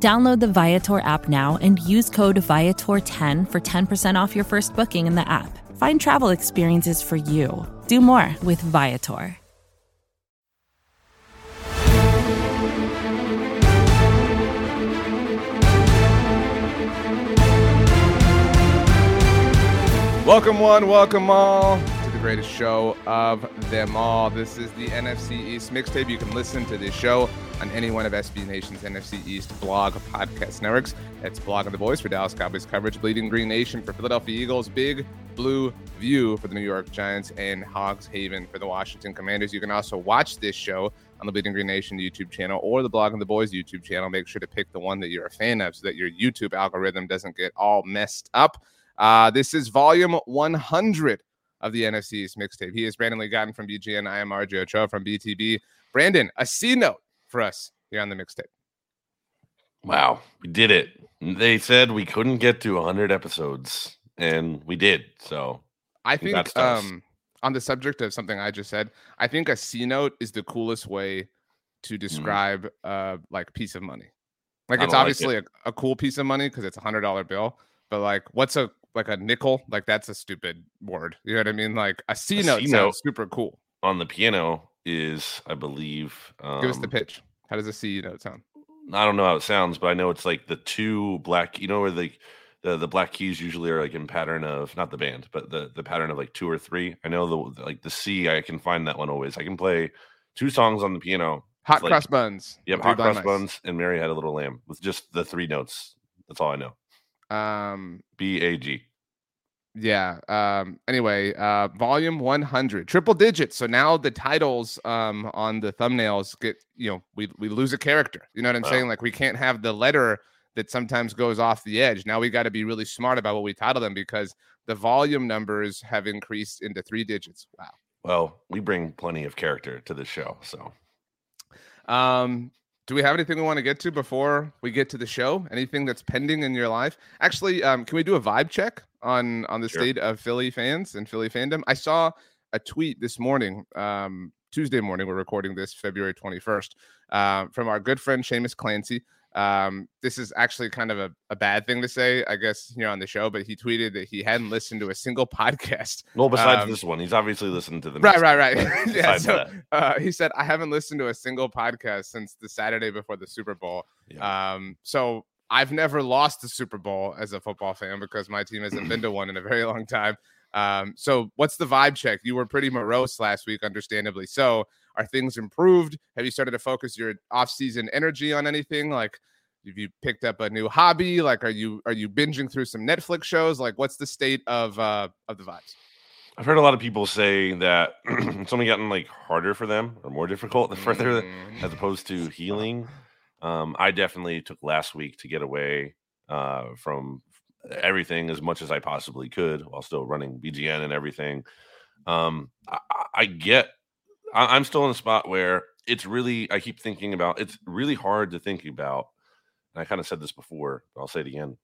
Download the Viator app now and use code Viator10 for 10% off your first booking in the app. Find travel experiences for you. Do more with Viator. Welcome, one, welcome all the greatest show of them all. This is the NFC East mixtape. You can listen to this show on any one of SB Nation's NFC East blog podcast networks. That's Blogging the Boys for Dallas Cowboys coverage, Bleeding Green Nation for Philadelphia Eagles, Big Blue View for the New York Giants, and Hogs Haven for the Washington Commanders. You can also watch this show on the Bleeding Green Nation YouTube channel or the Blogging the Boys YouTube channel. Make sure to pick the one that you're a fan of so that your YouTube algorithm doesn't get all messed up. Uh, this is volume 100 of the NFC's mixtape. He is Brandon Lee Gowton from BGN. I am RJ Ochoa from BTB. Brandon, a C note for us here on the mixtape. Wow, we did it. They said we couldn't get to 100 episodes, and we did. So I think um, on the subject of something I just said, I think a C note is the coolest way to Mm-hmm. describe mm. uh like piece of money. Like I it's don't like obviously a, a cool piece of money because it's a hundred dollar bill, but like what's a like a nickel? Like that's a stupid word. You know what I mean? Like a C A note C sounds note. super cool. on the piano is, I believe, um, Give us the pitch. How does a C note sound? I don't know how it sounds, but I know it's like the two black. You know where the the the black keys usually are like in pattern of not the band, but the the pattern of like two or three. I know the like the C. I can find that one always. I can play two songs on the piano. Hot It's like- cross buns. Yep, hot cross buns and Mary had a little lamb with just the three notes. That's all I know. Um, B A G. yeah. Um, anyway, uh, volume 100, triple digits. So now the titles um on the thumbnails get, you know, we we lose a character. You know what I'm Wow. saying? Like we can't have the letter that sometimes goes off the edge. Now we got to be really smart about what we title them because the volume numbers have increased into three digits. Wow. Well, we bring plenty of character to this show, so Um, do we have anything we want to get to before we get to the show? Anything that's pending in your life? Actually, um, can we do a vibe check on on the Sure. state of Philly fans and Philly fandom? I saw a tweet this morning, um, Tuesday morning. We're recording this February twenty first, uh, from our good friend Seamus Clancy. Um, this is actually kind of a, a bad thing to say, I guess, here on the show, but he tweeted that he hadn't listened to a single podcast well. Besides Um, this one, he's obviously listened to the Right, right, right. yeah. So uh, he said, I haven't listened to a single podcast since the Saturday before the Super Bowl. yeah. Um, so I've never lost the Super Bowl as a football fan because my team hasn't been to one in a very long time. Um, so what's the vibe check? You were pretty morose last week, understandably. So are things improved? Have you started to focus your off-season energy on anything? Like have you picked up a new hobby? Like are you are you binging through some Netflix shows? Like what's the state of uh of the vibes? I've heard a lot of people say that it's only gotten like harder for them or more difficult the further Mm. as opposed to healing. Um, I definitely took last week to get away uh, from everything as much as I possibly could while still running BGN and everything. Um, I, I- I get, I, I'm still in a spot where it's really, I keep thinking about, it's really hard to think about. And I kind of said this before, but I'll say it again.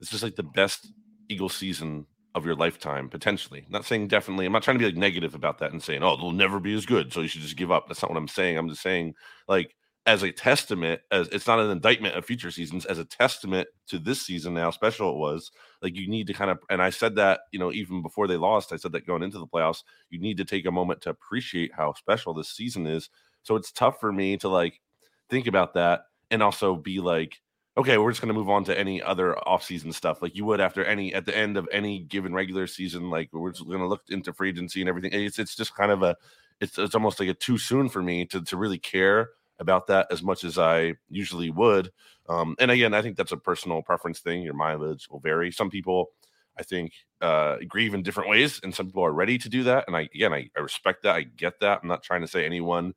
It's just like the best Eagle season of your lifetime, potentially. not saying definitely, I'm not trying to be like negative about that and saying, oh, they'll never be as good. So you should just give up. That's not what I'm saying. I'm just saying, like, as a testament, as it's not an indictment of future seasons, as a testament to this season, now special it was. Like you need to kind of, and I said that, you know, even before they lost, I said that going into the playoffs, you need to take a moment to appreciate how special this season is. So it's tough for me to like think about that and also be like, okay, we're just going to move on to any other offseason stuff like you would after any at the end of any given regular season. Like we're just going to look into free agency and everything. It's it's just kind of a it's it's almost like a too soon for me to to really care about that as much as I usually would. Um, and again, I think that's a personal preference thing. Your mileage will vary. Some people, I think, uh, grieve in different ways, and some people are ready to do that. And I again, I, I respect that. I get that. I'm not trying to say anyone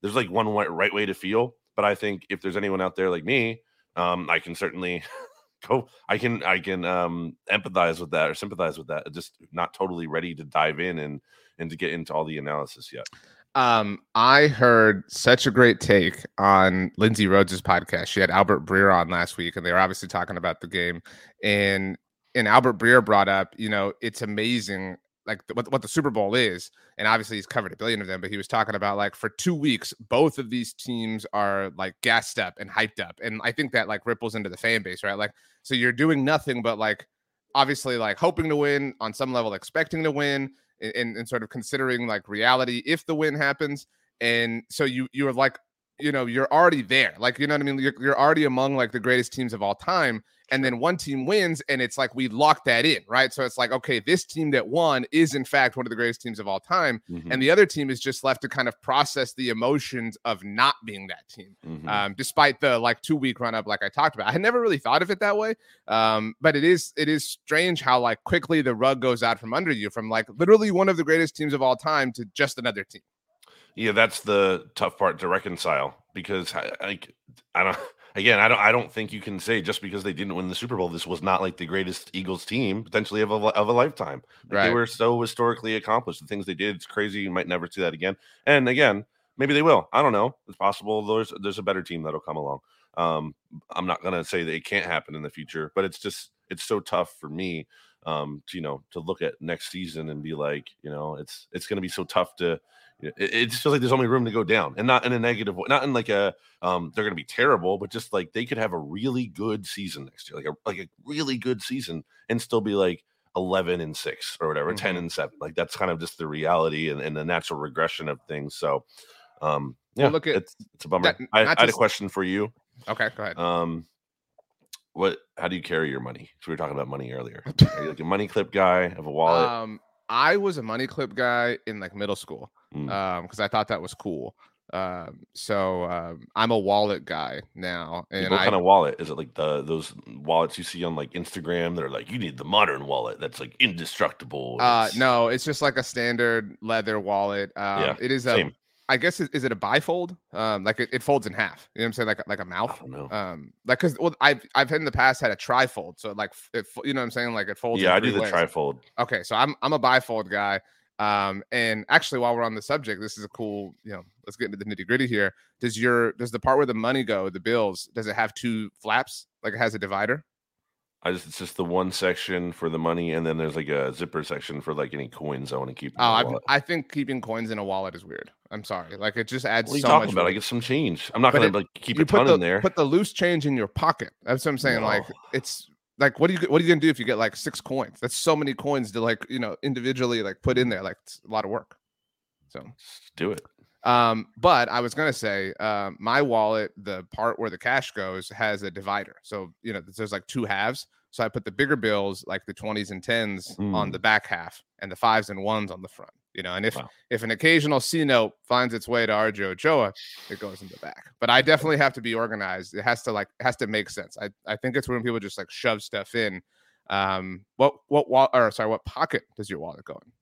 there's like one wa- right way to feel, but I think if there's anyone out there like me, um, I can certainly go. I can I can um empathize with that or sympathize with that. Just not totally ready to dive in and and to get into all the analysis yet. Um, I heard such a great take on Lindsay Rhodes' podcast. She had Albert Breer on last week, and they were obviously talking about the game. And and Albert Breer brought up, you know, it's amazing like what, what the Super Bowl is, and obviously he's covered a billion of them, but he was talking about like for two weeks, both of these teams are like gassed up and hyped up, and I think that like ripples into the fan base, right? Like, so you're doing nothing but like obviously like hoping to win on some level, expecting to win, and, sort of considering like reality if the win happens, and so you you're like you know you're already there, like you know what I mean, you're, you're already among like the greatest teams of all time and then one team wins and it's like we lock that in right? So it's like okay this team that won is in fact one of the greatest teams of all time mm-hmm. and the other team is just left to kind of process the emotions of not being that team mm-hmm. um, despite the like two week run up like i talked about. I had never really thought of it that way um, but it is it is strange how like quickly the rug goes out from under you from like literally one of the greatest teams of all time to just another team yeah that's the tough part to reconcile because like i don't again, I don't I don't think you can say just because they didn't win the Super Bowl, this was not like the greatest Eagles team potentially of a of a lifetime. Like right. They were so historically accomplished. The things they did, it's crazy. You might never see that again. And again, maybe they will. I don't know. It's possible there's there's a better team that'll come along. Um, I'm not gonna say that it can't happen in the future, but it's just it's so tough for me um to you know to look at next season and be like, you know, it's it's gonna be so tough to it, it just feels like there's only room to go down and not in a negative way, not in like a um they're gonna be terrible, but just like they could have a really good season next year, like a like a really good season and still be like 11 and 6 or whatever, mm-hmm. 10 and 7. Like that's kind of just the reality and, and the natural regression of things. So um yeah, well, look at it's, it's a bummer. That, I, I, had a question for you. Okay, go ahead. Um what how do you carry your money? So we were talking about money earlier. Are you like a money clip guy of a wallet? Um I was a money clip guy in like middle school because mm. um, I thought that was cool. Um, so um, I'm a wallet guy now. And what I, kind of wallet is it? Like the those wallets you see on like Instagram? They're like you need the modern wallet that's like indestructible. Uh, no, it's just like a standard leather wallet. Um, yeah, it is a same. I guess is it a bifold? Um, like it, it, folds in half. You know what I'm saying? Like like a mouth. Um, like because well, I've I've in the past had a trifold, so like it, you know what I'm saying? Like it folds. Yeah, I do the layers. trifold. Okay, so I'm I'm a bifold guy. Um, and actually, while we're on the subject, this is a cool. You know, let's get into the nitty gritty here. Does your does the part where the money go, the bills, does it have two flaps? Like it has a divider? I just it's just the one section for the money, and then there's like a zipper section for like any coins I want to keep. Oh, I, I, think keeping coins in a wallet is weird. I'm sorry, like it just adds. What are you so talking about? I get some change. I'm not going to like keep a ton the, in there. Put the loose change in your pocket. That's what I'm saying. No. Like it's like what are you what are you gonna do if you get like six coins? That's so many coins to like you know individually like put in there. Like it's a lot of work. So Let's do it. Um, but I was gonna say, uh, my wallet, the part where the cash goes, has a divider. So you know, there's like two halves. So I put the bigger bills, like the 20s and 10s, mm. on the back half and the fives and ones on the front. You know, and if wow. if an occasional C note finds its way to RJ Ochoa, it goes in the back. But I definitely have to be organized. It has to like has to make sense. I, I think it's when people just like shove stuff in. Um, what what wallet or sorry, what pocket does your wallet go in?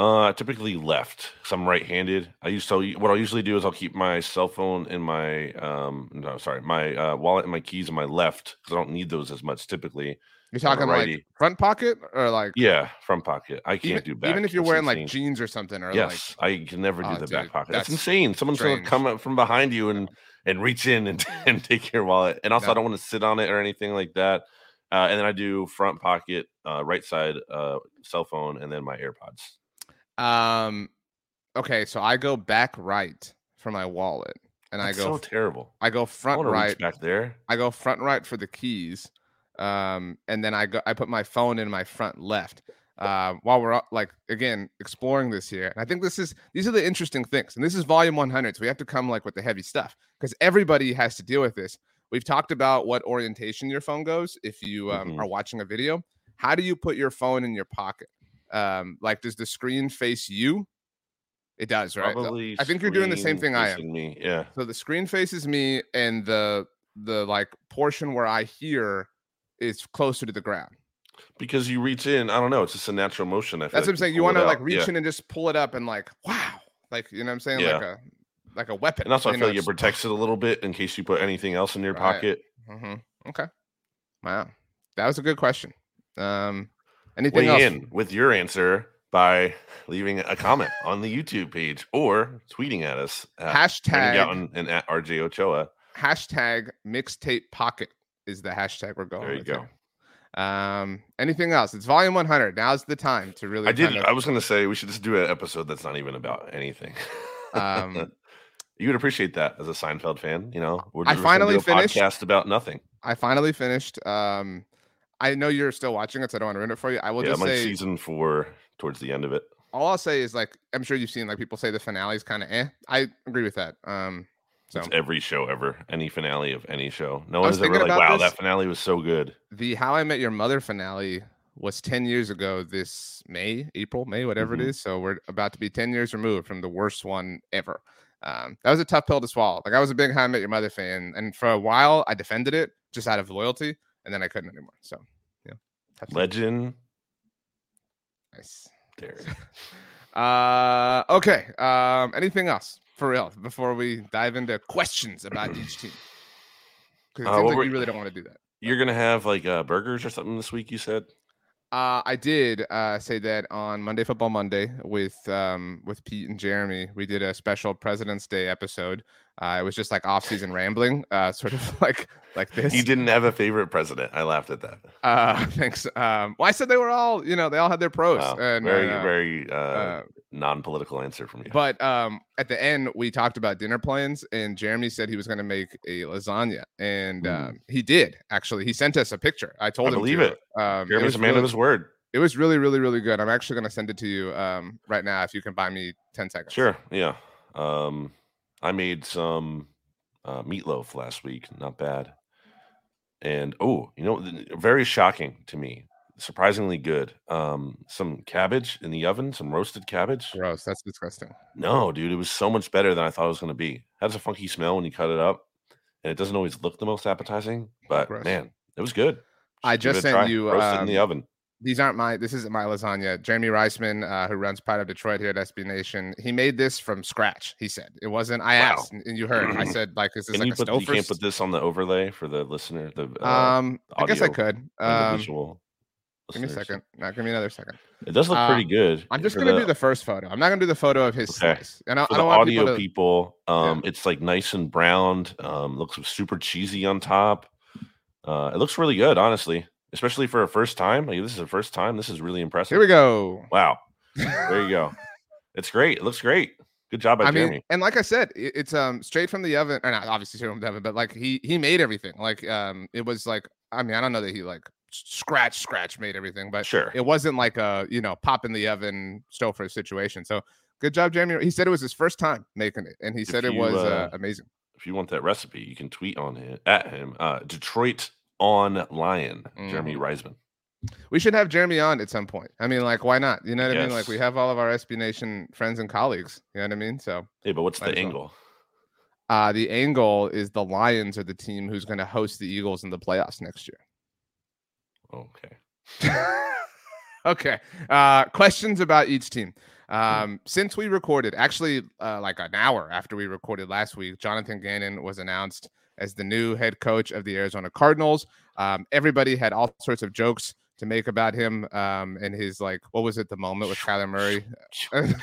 Uh, typically left. Cause I'm right-handed. I used to. What I'll usually do is I'll keep my cell phone in my um. No, sorry, my uh, wallet and my keys in my left because I don't need those as much typically. You're talking like front pocket or like yeah, front pocket. I can't even, do back. Even if you're wearing insane. like jeans or something or yes, like I can never do oh, the dude, back pocket. That's, that's insane. Someone's strange. gonna come up from behind you and and reach in and, and take your wallet. And also, no. I don't want to sit on it or anything like that. Uh, and then I do front pocket, uh, right side, uh, cell phone, and then my AirPods. Um, okay, so I go back right for my wallet, and That's I go so terrible. I go front I right back there. I go front right for the keys, um, and then I go. I put my phone in my front left. Uh, while we're like again exploring this here, and I think this is these are the interesting things, and this is volume 100, so we have to come like with the heavy stuff because everybody has to deal with this. We've talked about what orientation your phone goes if you um, mm-hmm. are watching a video. How do you put your phone in your pocket? Um, like, does the screen face you? It does, right? Probably I think you're doing the same thing I am. Me. Yeah. So the screen faces me, and the the like portion where I hear is closer to the ground. Because you reach in, I don't know. It's just a natural motion. I That's what I'm saying. You want to like reach yeah. in and just pull it up and like, wow, like you know what I'm saying, yeah. like a like a weapon. And also, I feel know, like it protects it a little bit in case you put anything else in your right. pocket. Mm-hmm. Okay. Wow, that was a good question. Um, anything Weigh else? in with your answer by leaving a comment on the YouTube page or tweeting at us at Hashtag Gowton and at RJ Ochoa. hashtag mixtape pocket is the hashtag we're going. There you with go. here. Um, anything else? It's volume 100. Now's the time to really. I did. of- I was going to say we should just do an episode that's not even about anything. Um, you would appreciate that as a Seinfeld fan. You know, we're I finally finished- podcast about nothing. I finally finished. Um, I know you're still watching it, so I don't want to ruin it for you. I will yeah, just I'm like say season four towards the end of it. all I'll say is like I'm sure you've seen like people say the finale is kind of eh. I agree with that. Um, so It's every show ever, any finale of any show. No one's ever like, "Wow, this. that finale was so good." the How I Met Your Mother finale was 10 years ago this May, April, May, whatever Mhm. it is. So we're about to be 10 years removed from the worst one ever. Um, that was a tough pill to swallow. Like I was a big How I Met Your Mother fan, and for a while I defended it just out of loyalty, and then I couldn't anymore. So yeah. Legend. nice. There. Uh, okay. Um, anything else for real before we dive into questions about each team? Because it Uh, seems like you really don't want to do that. You're gonna have like uh, burgers or something this week. You said. Uh, I did uh, say that on Monday Football Monday with um, with Pete and Jeremy. We did a special President's Day episode. Uh, it was just like off season rambling, uh, sort of like like this. You didn't have a favorite president. I laughed at that. Uh, thanks. Um, well, I said they were all, you know, they all had their pros. Wow, and, very, uh, very uh, uh, non-political answer from you. But um, at the end, we talked about dinner plans, and Jeremy said he was going to make a lasagna, and Mm. um, he did actually. He sent us a picture. I told I him believe to. it. Um, Jeremy's was a man really, of his word. It was really, really, really good. I'm actually going to send it to you um, right now if you can buy me ten seconds. Sure. Yeah. Um, I made some uh, meatloaf last week. Not bad. And oh, you know, very shocking to me. Surprisingly good. Um, some cabbage in the oven, some roasted cabbage. Gross. That's disgusting. No, dude, it was so much better than I thought it was going to be. has a funky smell when you cut it up, and it doesn't always look the most appetizing, but Gross. man, it was good. I just sent you, roast it in the um, oven. These aren't my. This isn't my lasagna. Jeremy Reisman, uh, who runs Pride of Detroit here at SB Nation, he made this from scratch. He said it wasn't. I Wow. asked, and you heard. I said, like, is this Can like you a put? You can't put this on the overlay for the listener. The uh, um, I guess I could. Um, visual. give me a second. Now, give me another second. It does look Uh, pretty good. I'm just gonna do the first photo. I'm not gonna do the photo of his Okay. slice. And I, for I don't want audio people people. to. um, it's like nice and browned. Um, looks super cheesy on top. Uh, it looks really good, honestly, especially for a first time. Like this is a first time. This is really impressive. Here we go. Wow, there you go. It's great. It looks great. Good job by I Jeremy. mean, and like I said, it- it's um straight from the oven, or not obviously straight from the oven, but like he he made everything. Like um, it was like I mean I don't know that he like scratch scratch made everything, but sure. it wasn't like a you know pop in the oven Stouffer situation. So good job, Jeremy. He said it was his first time making it, and he If said it was uh, uh, amazing. if you want that recipe, you can tweet on him at him. Uh, Detroit on Lion, Jeremy Mm-hmm. Reisman. We should have Jeremy on at some point. I mean, like, why not? You know what I mean? Like, we have all of our SB Nation friends and colleagues. You know what I mean? So, Hey, but what's the as well. angle? uh, the angle is the Lions are the team who's going to host the Eagles in the playoffs next year. Okay. okay. Uh, questions about each team. Um, since we recorded, actually, uh, like an hour after we recorded last week, Jonathan Gannon was announced as the new head coach of the Arizona Cardinals. Um, everybody had all sorts of jokes to make about him um, and his like, what was it, the moment with Kyler Murray?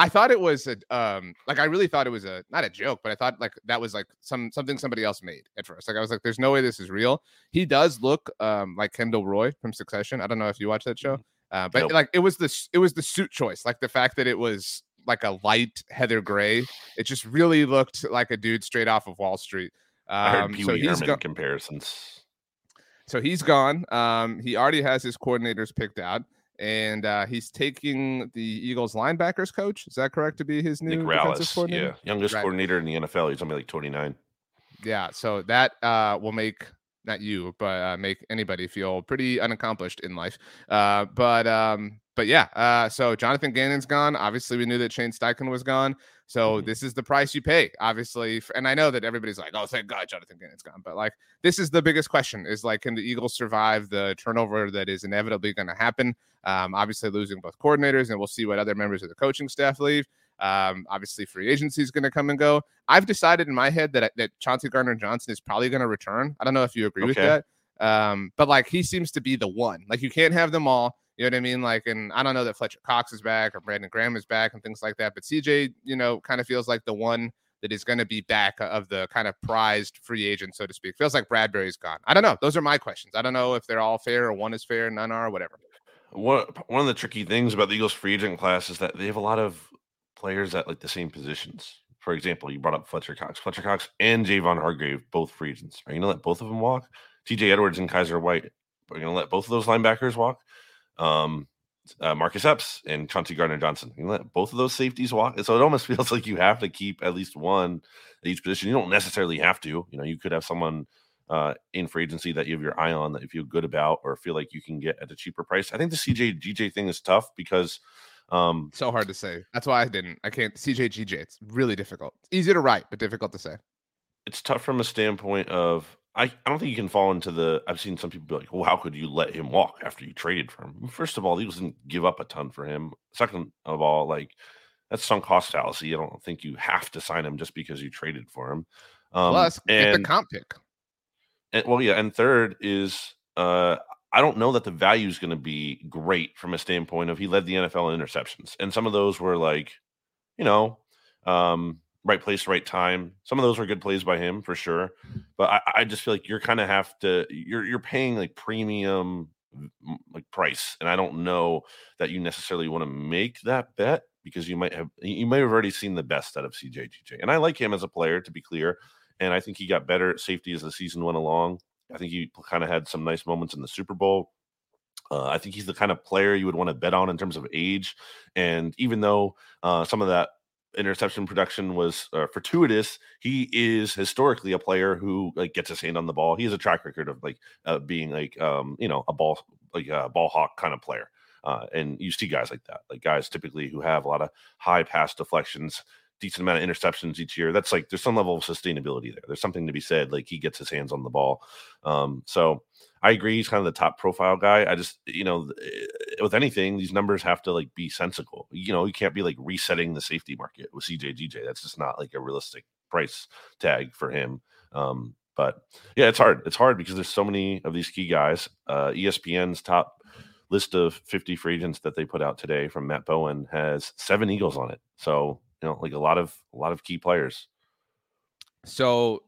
I thought it was a um like I really thought it was a not a joke, but I thought like that was like some something somebody else made at first. Like I was like, there's no way this is real. He does look um like Kendall Roy from Succession. I don't know if you watch that show, uh, but Nope. like it was the it was the suit choice, like the fact that it was like a light heather gray. It just really looked like a dude straight off of Wall Street. I heard Um, Pee so Wee Herman go- comparisons. so he's gone. Um, he already has his coordinators picked out, and uh, he's taking the Eagles linebackers coach. Is that correct to be his new Nick defensive Rallis, coordinator? yeah, youngest Right. coordinator in the NFL. He's only like 29. Yeah, so that uh, will make not you, but uh, make anybody feel pretty unaccomplished in life. Uh, but um, but yeah, uh, so Jonathan Gannon's gone. Obviously, we knew that Shane Steichen was gone. So Mhm. this is the price you pay, obviously. And I know that everybody's like, "Oh, thank God, Jonathan Gannon's gone." But like, this is the biggest question: is like, can the Eagles survive the turnover that is inevitably going to happen? Um, obviously, losing both coordinators, and we'll see what other members of the coaching staff leave. Um, obviously, free agency is going to come and go. I've decided in my head that that Chauncey Gardner Johnson is probably going to return. I don't know if you agree with that. Um, but like he seems to be the one. Like you can't have them all. You know what I mean? Like, and I don't know that Fletcher Cox is back or Brandon Graham is back and things like that. But CJ, you know, kind of feels like the one that is going to be back of the kind of prized free agent, so to speak. Feels like Bradberry's gone. I don't know. Those are my questions. I don't know if they're all fair or one is fair, none are, whatever. One one of the tricky things about the Eagles free agent class is that they have a lot of players at like the same positions. For example, you brought up Fletcher Cox. Fletcher Cox and Javon Hargrave, both free agents. Are you gonna let both of them walk? TJ Edwards and Kyzir White. Are you gonna let both of those linebackers walk? Um, uh, Marcus Epps and Chauncey Gardner Johnson. You let both of those safeties walk. So it almost feels like you have to keep at least one at each position. You don't necessarily have to. You know, you could have someone uh, in free agency that you have your eye on that you feel good about or feel like you can get at a cheaper price. I think the CJ DJ thing is tough because um so hard to say. That's why I didn't. I can't CJ GJ. It's really difficult. It's easy to write, but difficult to say. It's tough from a standpoint of I, I don't think you can fall into the. I've seen some people be like, "Well, how could you let him walk after you traded for him?" First of all, the Eagles didn't give up a ton for him. Second of all, like that's sunk cost fallacy. I don't think you have to sign him just because you traded for him. Um, Plus, and, get the comp pick. And well, yeah, and third is uh, I don't know that the value is going to be great from a standpoint of he led the NFL in interceptions, and some of those were like, you know, um, right place, right time. Some of those were good plays by him for sure, but I, I just feel like you're kind of have to you're you're paying like premium like price, and I don't know that you necessarily want to make that bet because you might have you may have already seen the best out of CJGJ, and I like him as a player to be clear, and I think he got better at safety as the season went along. I think he kind of had some nice moments in the Super Bowl. Uh, I think he's the kind of player you would want to bet on in terms of age. And even though uh, some of that interception production was uh, fortuitous. He is historically a player who like gets his hand on the ball. He has a track record of like being like um, you know a ball like a ball hawk kind of player. Uh, and you see guys like that, like guys typically who have a lot of high pass deflections, decent amount of interceptions each year. That's like there's some level of sustainability there. There's something to be said. Like he gets his hands on the ball. Um, so I agree. He's kind of the top profile guy. I just, you know, eh, with anything, these numbers have to like be sensible. You know, you can't be like resetting the safety market with CJ GJ. That's just not like a realistic price tag for him. Um, but yeah, it's hard. It's hard because there's so many of these key guys. Uh, ESPN's top list of 50 free agents that they put out today from Matt Bowen has seven Eagles on it. So, you know, like a lot of a lot of key players. So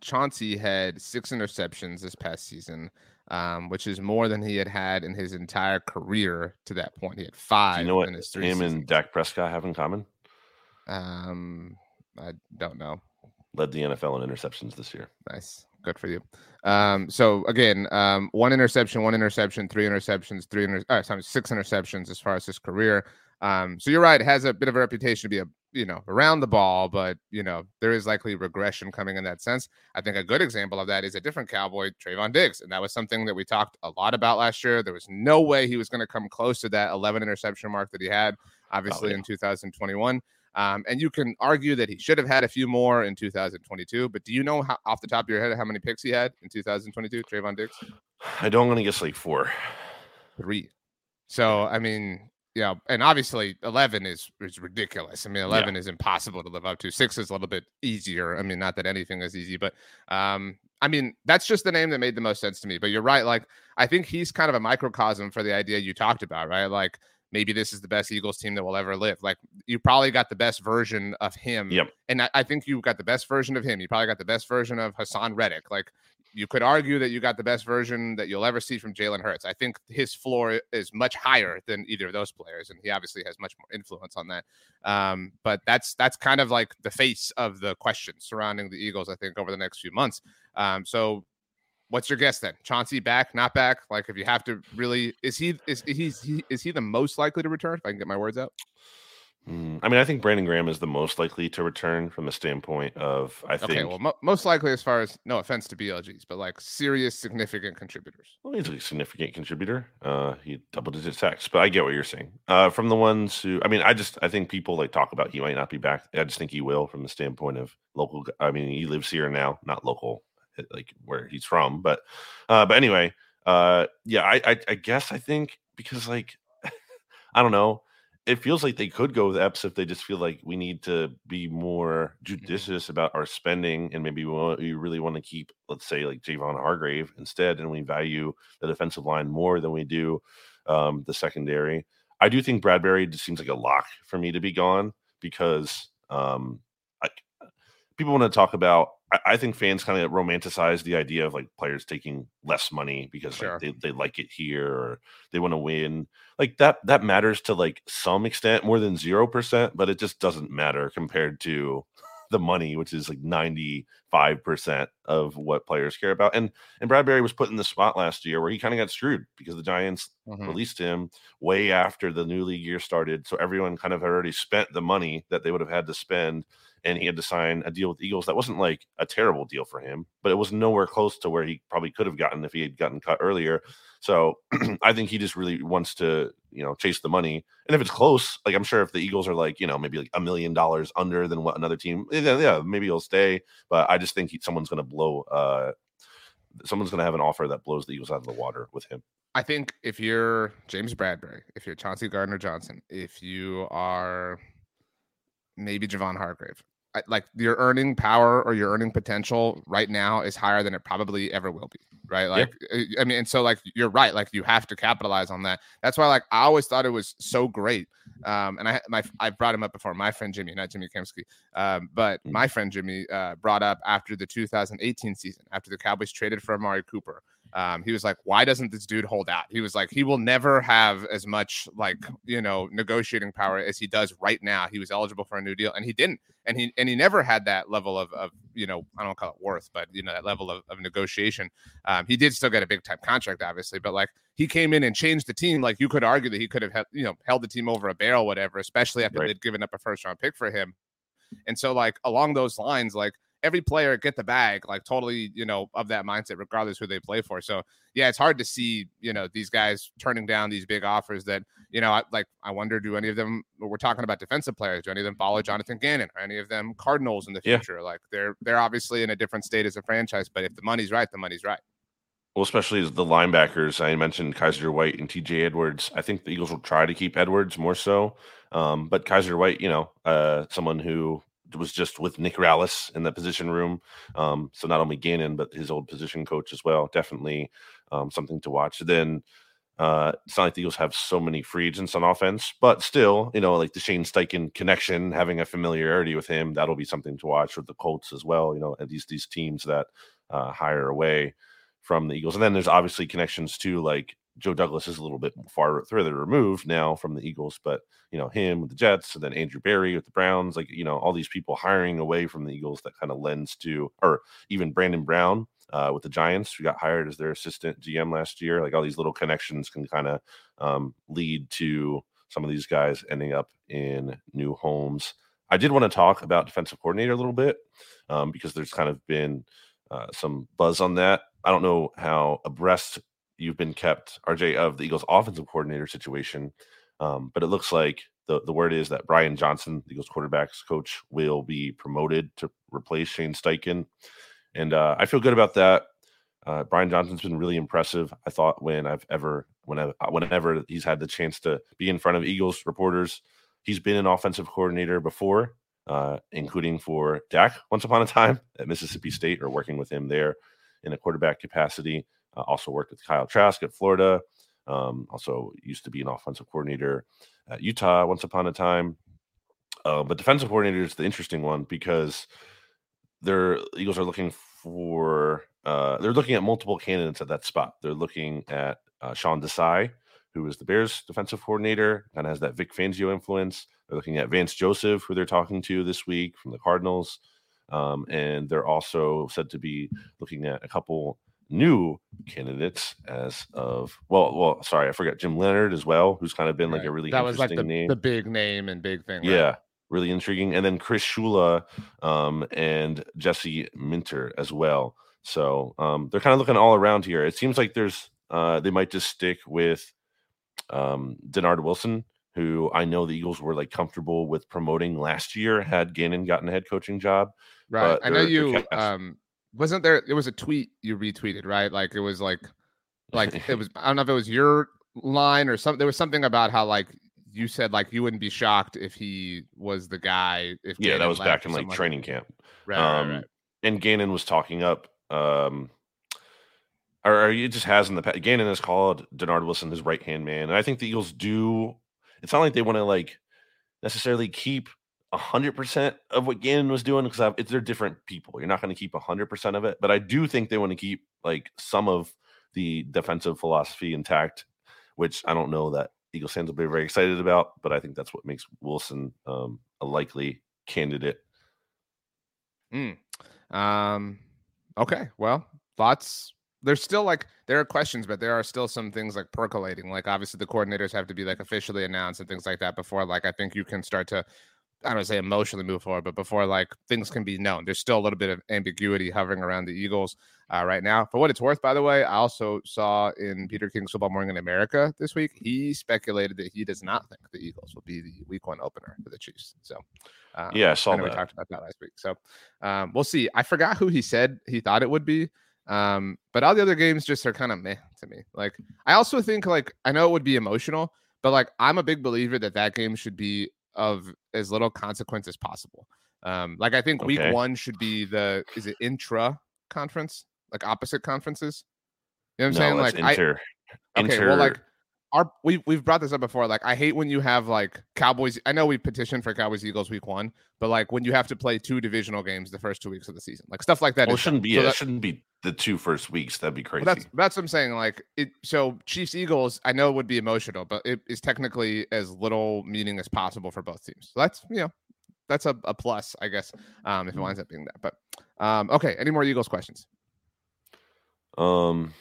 Chauncey had six interceptions this past season um, which is more than he had had in his entire career to that point. He had five. Do you know what in his three him seasons. and Dak Prescott have in common? Um, I don't know. Led the NFL in interceptions this year. Nice, good for you. Um, so again, um, one interception, one interception, three interceptions, three inter- uh, sorry, six interceptions as far as his career. Um, so you're right, it has a bit of a reputation to be a you know around the ball, but you know there is likely regression coming in that sense. I think a good example of that is a different Cowboy, Trevon Diggs, and that was something that we talked a lot about last year. There was no way he was going to come close to that 11 interception mark that he had, obviously oh, yeah. in 2021. Um, and you can argue that he should have had a few more in 2022. But do you know how, off the top of your head how many picks he had in 2022, Trevon Diggs? I don't want to guess like four, three. So I mean, yeah, and obviously eleven is is ridiculous. I mean, eleven yeah. is impossible to live up to. Six is a little bit easier. I mean, not that anything is easy, but um, I mean, that's just the name that made the most sense to me. But you're right. Like, I think he's kind of a microcosm for the idea you talked about, right? Like, maybe this is the best Eagles team that will ever live. Like, you probably got the best version of him. Yep. And I, I think you got the best version of him. You probably got the best version of Haason Reddick. Like, you could argue that you got the best version that you'll ever see from Jalen Hurts. I think his floor is much higher than either of those players, and he obviously has much more influence on that. Um, but that's that's kind of like the face of the question surrounding the Eagles. I think over the next few months. Um, so, what's your guess then? Chauncey back, not back? Like, if you have to really, is he is he is he the most likely to return? If I can get my words out. Mm, I mean, I think Brandon Graham is the most likely to return from the standpoint of I think. Okay, well, mo- most likely as far as no offense to BLGs, but like serious, significant contributors. Well, he's a significant contributor. Uh, he double digit sacks, but I get what you're saying. Uh, from the ones who, I mean, I just I think people like talk about he might not be back. I just think he will from the standpoint of local. I mean, he lives here now, not local, eh, like where he's from, but uh, but anyway, uh, yeah, I, I I guess I think because like I don't know it feels like they could go with Epps if they just feel like we need to be more Mm-hmm. judicious about our spending and maybe we, want, we really want to keep, let's say, like Javon Hargrave instead, and we value the defensive line more than we do um, the secondary. I do think Bradberry just seems like a lock for me to be gone because um, I, people want to talk about. I, I think fans kind of romanticize the idea of like players taking less money because Sure. like, they, they like it here or they want to win like that that matters to like some extent more than 0% but it just doesn't matter compared to the money which is like 95% of what players care about and and Bradberry was put in the spot last year where he kind of got screwed because the Giants Mhm. released him way after the new league year started so everyone kind of had already spent the money that they would have had to spend and he had to sign a deal with the Eagles that wasn't like a terrible deal for him but it was nowhere close to where he probably could have gotten if he had gotten cut earlier so I think he just really wants to, you know, chase the money. And if it's close, like I'm sure if the Eagles are like, you know, maybe like a million dollars under than what another team, yeah, yeah maybe he'll stay. But I just think he, someone's going to blow, uh, someone's going to have an offer that blows the Eagles out of the water with him. I think if you're James Bradberry, if you're Chauncey Gardner Johnson, if you are maybe Javon Hargrave, like your earning power or your earning potential right now is higher than it probably ever will be. Right. Like, uh, I mean, and so like you're right. Like you have to capitalize on that. That's why like I always thought it was so great. Um, and I my I brought him up before. My friend Jimmy, not Jimmy Kempski, um, but Mm. my friend Jimmy uh, brought up after the 2018 season, after the Cowboys traded for Amari Cooper. Um, he was like, why doesn't this dude hold out? He was like, he will never have as much like, you know, negotiating power as he does right now. He was eligible for a new deal and he didn't. And he and he never had that level of, of you know, I don't call it worth, but you know, that level of, of negotiation. Um, he did still get a big time contract, obviously, but like he came in and changed the team. Like you could argue that he could have, held, you know, held the team over a barrel, whatever, especially after Right. they'd given up a first round pick for him. And so, like along those lines, like every player get the bag, like totally, you know, of that mindset, regardless who they play for. So yeah, it's hard to see, you know, these guys turning down these big offers that, you know, I, like I wonder, do any of them? We're talking about defensive players. Do any of them follow Jonathan Gannon? Or any of them Cardinals in the Yeah. future? Like they're they're obviously in a different state as a franchise, but if the money's right, the money's right. Well, especially as the linebackers, I mentioned Kyzir White and TJ Edwards. I think the Eagles will try to keep Edwards more so. Um, but Kyzir White, you know, uh, someone who was just with Nick Rallis in the position room. Um, so not only Gannon, but his old position coach as well. Definitely um, something to watch. Then uh, it's not like the Eagles have so many free agents on offense, but still, you know, like the Shane Steichen connection, having a familiarity with him, that'll be something to watch with the Colts as well. You know, and these these teams that uh, hire away from the Eagles. And then there's obviously connections to like Joe Douglas is a little bit far further removed now from the Eagles, but you know, him with the Jets and then Andrew Berry with the Browns, like, you know, all these people hiring away from the Eagles that kind of lends to, or even Brandon Brown uh, with the Giants, who got hired as their assistant GM last year. Like all these little connections can kind of um, lead to some of these guys ending up in new homes. I did want to talk about defensive coordinator a little bit um, because there's kind of been uh, some buzz on that. I don't know how abreast you've been kept, RJ, of the Eagles' offensive coordinator situation, um, but it looks like the, the word is that Brian Johnson, the Eagles quarterbacks coach, will be promoted to replace Shane Steichen. And uh, I feel good about that. Uh, Brian Johnson's been really impressive. I thought when I've ever, whenever, whenever he's had the chance to be in front of Eagles reporters, he's been an offensive coordinator before, uh, including for Dak once upon a time at Mississippi State or working with him there in a quarterback capacity. Uh, also worked with Kyle Trask at Florida. Um, also used to be an offensive coordinator at Utah once upon a time. Uh, but defensive coordinator is the interesting one because their Eagles are looking for uh, they're looking at multiple candidates at that spot. They're looking at uh, Sean Desai, who is the Bears defensive coordinator, kind of has that Vic Fangio influence. They're looking at Vance Joseph, who they're talking to this week from the Cardinals. Um, and they're also said to be looking at a couple new candidates as of well, well, sorry, I forgot Jim Leonhard as well, who's kind of been like a really that was like the, name. the big name and big thing. right? Yeah, really intriguing. And then Chris Shula um, and Jesse Minter as well. So um, they're kind of looking all around here. It seems like there's uh, they might just stick with um, Dennard Wilson, who I know the Eagles were like comfortable with promoting last year had Gannon gotten a head coaching job. Right. I know you um wasn't there it was a tweet you retweeted, right? Like it was like like it was I don't know if it was your line or something there was something about how like you said like you wouldn't be shocked if he was the guy. If yeah, that was back in like training camp. Right, right, Um, right. and Gannon was talking up, um, or, or he just has in the past. Gannon has called Dennard Wilson his right hand man, and I think the Eagles do. It's not like they want to like necessarily keep hundred percent of what Gannon was doing because they're different people. You're not going to keep hundred percent of it, but I do think they want to keep like some of the defensive philosophy intact, which I don't know that Eagles fans will be very excited about, but I think that's what makes Wilson um, a likely candidate. Um, okay. Well, thoughts. There's still like there are questions, but there are still some things like percolating. Like obviously the coordinators have to be like officially announced and things like that before like I think you can start to I don't say emotionally move forward, but before like things can be known. There's still a little bit of ambiguity hovering around the Eagles uh, right now. For what it's worth, by the way, I also saw in Peter King's Football Morning in America this week, he speculated that he does not think the Eagles will be the week one opener for the Chiefs. So um, Yeah, I saw I know we talked about that last week. So um, we'll see. I forgot who he said he thought it would be. Um, but all the other games just are kind of meh to me. Like I also think like I know it would be emotional, but like I'm a big believer that that game should be of as little consequence as possible. Um, like I think week one should be the is it intra conference like opposite conferences. You know what I'm saying? Like it's I inter. okay, inter well like our we we've brought this up before. Like I hate when you have like Cowboys. I know we petitioned for Cowboys Eagles week one, but like when you have to play two divisional games the first two weeks of the season, like stuff like that. well, it shouldn't be. So it that- shouldn't be the two first weeks. That'd be crazy. well, that's that's what I'm saying. Like it. So Chiefs Eagles, I know it would be emotional, but it is technically as little meaning as possible for both teams. So that's you know that's a, a plus, I guess, um, if it Mhm. winds up being that. But um, okay, any more Eagles questions? um,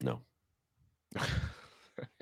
no.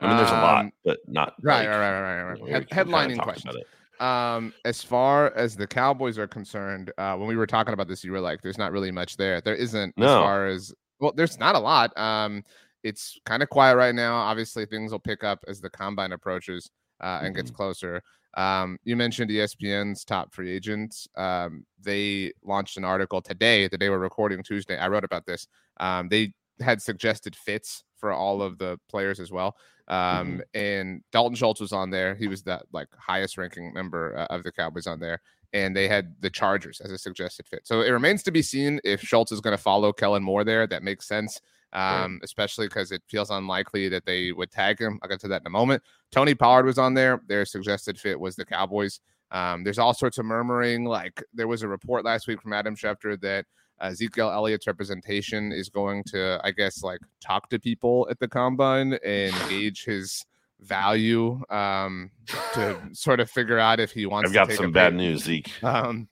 I mean, there's a lot, Um, but not Right, like, right, right, right, right, you know, Head- we kinda headlining talk questions. Um, as far as the Cowboys are concerned, uh, when we were talking about this, you were like, "There's not really much there." There isn't as No. far as well. There's not a lot. Um, it's kind of quiet right now. Obviously, things will pick up as the combine approaches uh, and gets closer. Um, you mentioned ESPN's top free agents. Um, they launched an article today, the day we're recording Tuesday. I wrote about this. Um, they had suggested fits for all of the players as well. Um, and Dalton Schultz was on there. He was that like highest ranking member uh, of the Cowboys on there. And they had the Chargers as a suggested fit. So it remains to be seen if Schultz is going to follow Kellen Moore there. That makes sense, Right. um, especially because it feels unlikely that they would tag him. I'll get to that in a moment. Tony Pollard was on there. Their suggested fit was the Cowboys. Um, there's all sorts of murmuring. Like there was a report last week from Adam Schefter that Ezekiel Elliott's representation is going to, I guess, like talk to people at the combine and gauge his value um, to sort of figure out if he wants. To. I've got some bad news, Zeke. um,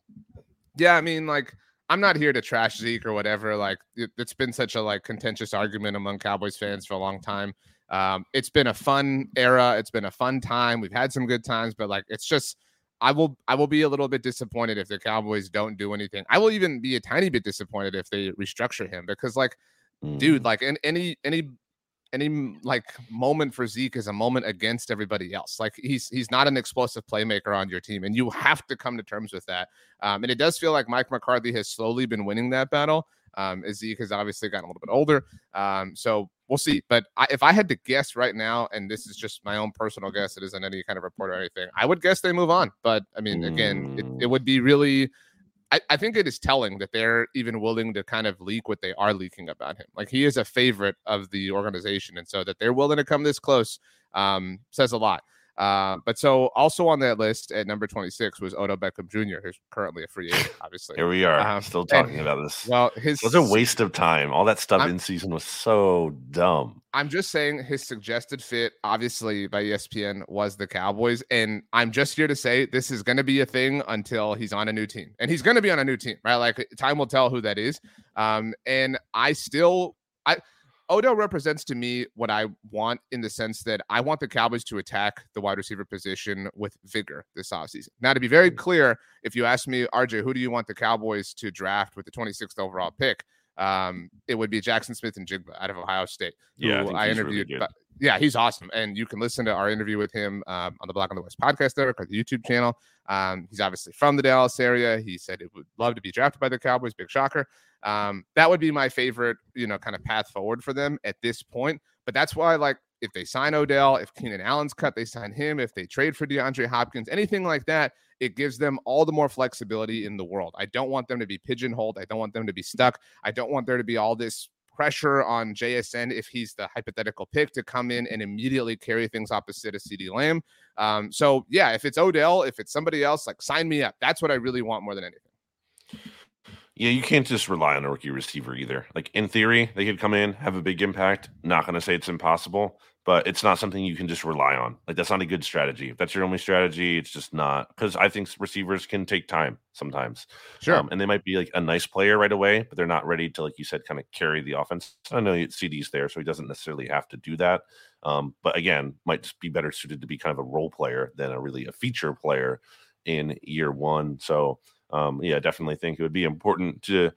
yeah, I mean, like, I'm not here to trash Zeke or whatever. Like, it, it's been such a like contentious argument among Cowboys fans for a long time. Um, it's been a fun era. It's been a fun time. We've had some good times, but like, it's just, I will, I will be a little bit disappointed if the Cowboys don't do anything. I will even be a tiny bit disappointed if they restructure him because, like, dude Mm. like in any any any like moment for Zeke is a moment against everybody else. Like he's he's not an explosive playmaker on your team, and you have to come to terms with that. Um, and it does feel like Mike McCarthy has slowly been winning that battle. Um, Zeke has obviously gotten a little bit older. Um, so we'll see. But I, if I had to guess right now, and this is just my own personal guess, it isn't any kind of report or anything, I would guess they move on. But I mean, again, it, it would be really I, I think it is telling that they're even willing to kind of leak what they are leaking about him. Like he is a favorite of the organization, and so that they're willing to come this close um, says a lot. Uh, but so also on that list at number 26 was Odell Beckham Jr., who's currently a free agent, obviously. Here we are, Um, still and- talking about this. Well, his it was a waste of time. All that stuff I'm- in season was so dumb. I'm just saying his suggested fit, obviously by ESPN, was the Cowboys. And I'm just here to say this is going to be a thing until he's on a new team. And he's going to be on a new team, right? Like time will tell who that is. Um, and I still, I, Odell represents to me what I want in the sense that I want the Cowboys to attack the wide receiver position with vigor this offseason. Now, to be very clear, if you ask me, RJ, who do you want the Cowboys to draft with the 26th overall pick? Um, it would be Jaxon Smith-Njigba out of Ohio State. Yeah, I I, he's really interviewed. but- yeah, he's awesome, and you can listen to our interview with him um, on the Black on the West podcast network or the YouTube channel. Um, he's obviously from the Dallas area. He said it would love to be drafted by the Cowboys. Big shocker. Um, that would be my favorite, you know, kind of path forward for them at this point. But that's why, like, if they sign Odell, if Keenan Allen's cut, they sign him. If they trade for DeAndre Hopkins, anything like that, it gives them all the more flexibility in the world. I don't want them to be pigeonholed. I don't want them to be stuck. I don't want there to be all this pressure on JSN if he's the hypothetical pick to come in and immediately carry things opposite of CeeDee Lamb. Um, so yeah, if it's Odell, if it's somebody else, like sign me up. That's what I really want more than anything. Yeah, you can't just rely on a rookie receiver either. Like in theory, they could come in, have a big impact. Not going to say it's impossible, but it's not something you can just rely on. Like that's not a good strategy. If that's your only strategy, it's just not because I think receivers can take time sometimes. Sure. Um, and they might be like a nice player right away, but they're not ready to, like you said, kind of carry the offense. I know CeeDee's there, so he doesn't necessarily have to do that. Um, but again, might just be better suited to be kind of a role player than a really a feature player in year one. So um, yeah, definitely think it would be important to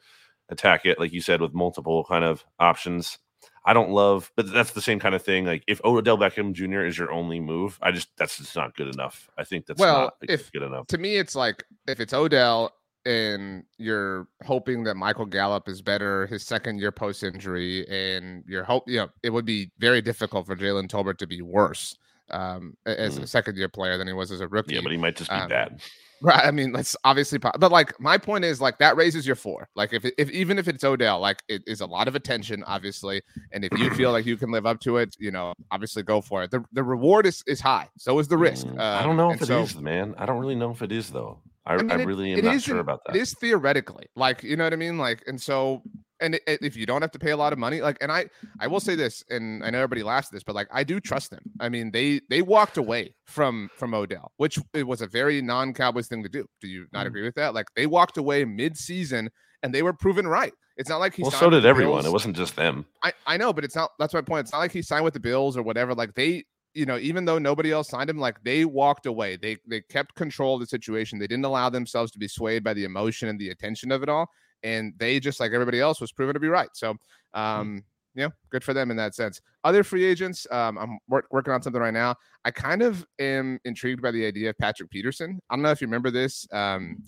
attack it, like you said, with multiple kind of options. I don't love, but that's the same kind of thing. Like if Odell Beckham Jr. is your only move, I just that's just not good enough. I think that's well, not if, good enough. To me, it's like if it's Odell and you're hoping that Michael Gallup is better his second year post injury, and you're hope you know it would be very difficult for Jalen Tolbert to be worse um, as mm. a second year player than he was as a rookie. Yeah, but he might just be um, bad. Right. I mean, that's obviously, but like my point is, like that raises your four. Like if, if even if it's Odell, like it is a lot of attention, obviously, and if you feel like you can live up to it, you know, obviously go for it. The the reward is is high, so is the risk. Uh, I don't know if it so, is, man. I don't really know if it is though. I, I, mean, I really am not sure about that. It is theoretically, like you know what I mean, like, and so and it, if you don't have to pay a lot of money like and i i will say this and i know everybody laughs at this but like i do trust them. I mean they they walked away from from odell which it was a very non-cowboys thing to do. Do you not mm. agree with that? Like they walked away mid-season and they were proven right. It's not like he well so did everyone. Bills. it wasn't just them. I i know but it's not that's my point. It's not like he signed with the bills or whatever. Like they you know, even though nobody else signed him, like they walked away. They they kept control of the situation. They didn't allow themselves to be swayed by the emotion and the attention of it all and they just like everybody else was proven to be right. So, hmm. um, yeah, good for them in that sense. Other free agents, um, I'm work, working on something right now. I kind of am intrigued by the idea of Patrick Peterson. I don't know if you remember this. Um,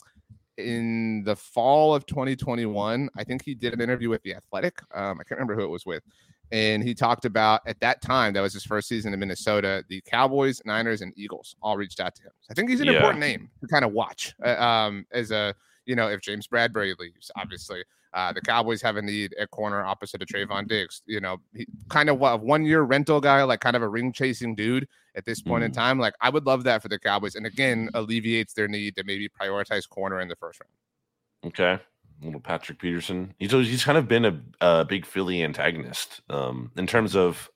in the fall of 2021, I think he did an interview with The Athletic. Um, I can't remember who it was with. And he talked about at that time, that was his first season in Minnesota, the Cowboys, Niners, and Eagles all reached out to him. So I think he's an yeah. important name to kind of watch uh, um, as a you know, if James Bradberry leaves, obviously. Uh, the Cowboys have a need at corner opposite of Trevon Diggs. You know, he, kind of a one year rental guy, like kind of a ring chasing dude at this point mm. in time. Like, I would love that for the Cowboys. And again, alleviates their need to maybe prioritize corner in the first round. Okay. Little Patrick Peterson. He's he's kind of been a, a big Philly antagonist um, in terms of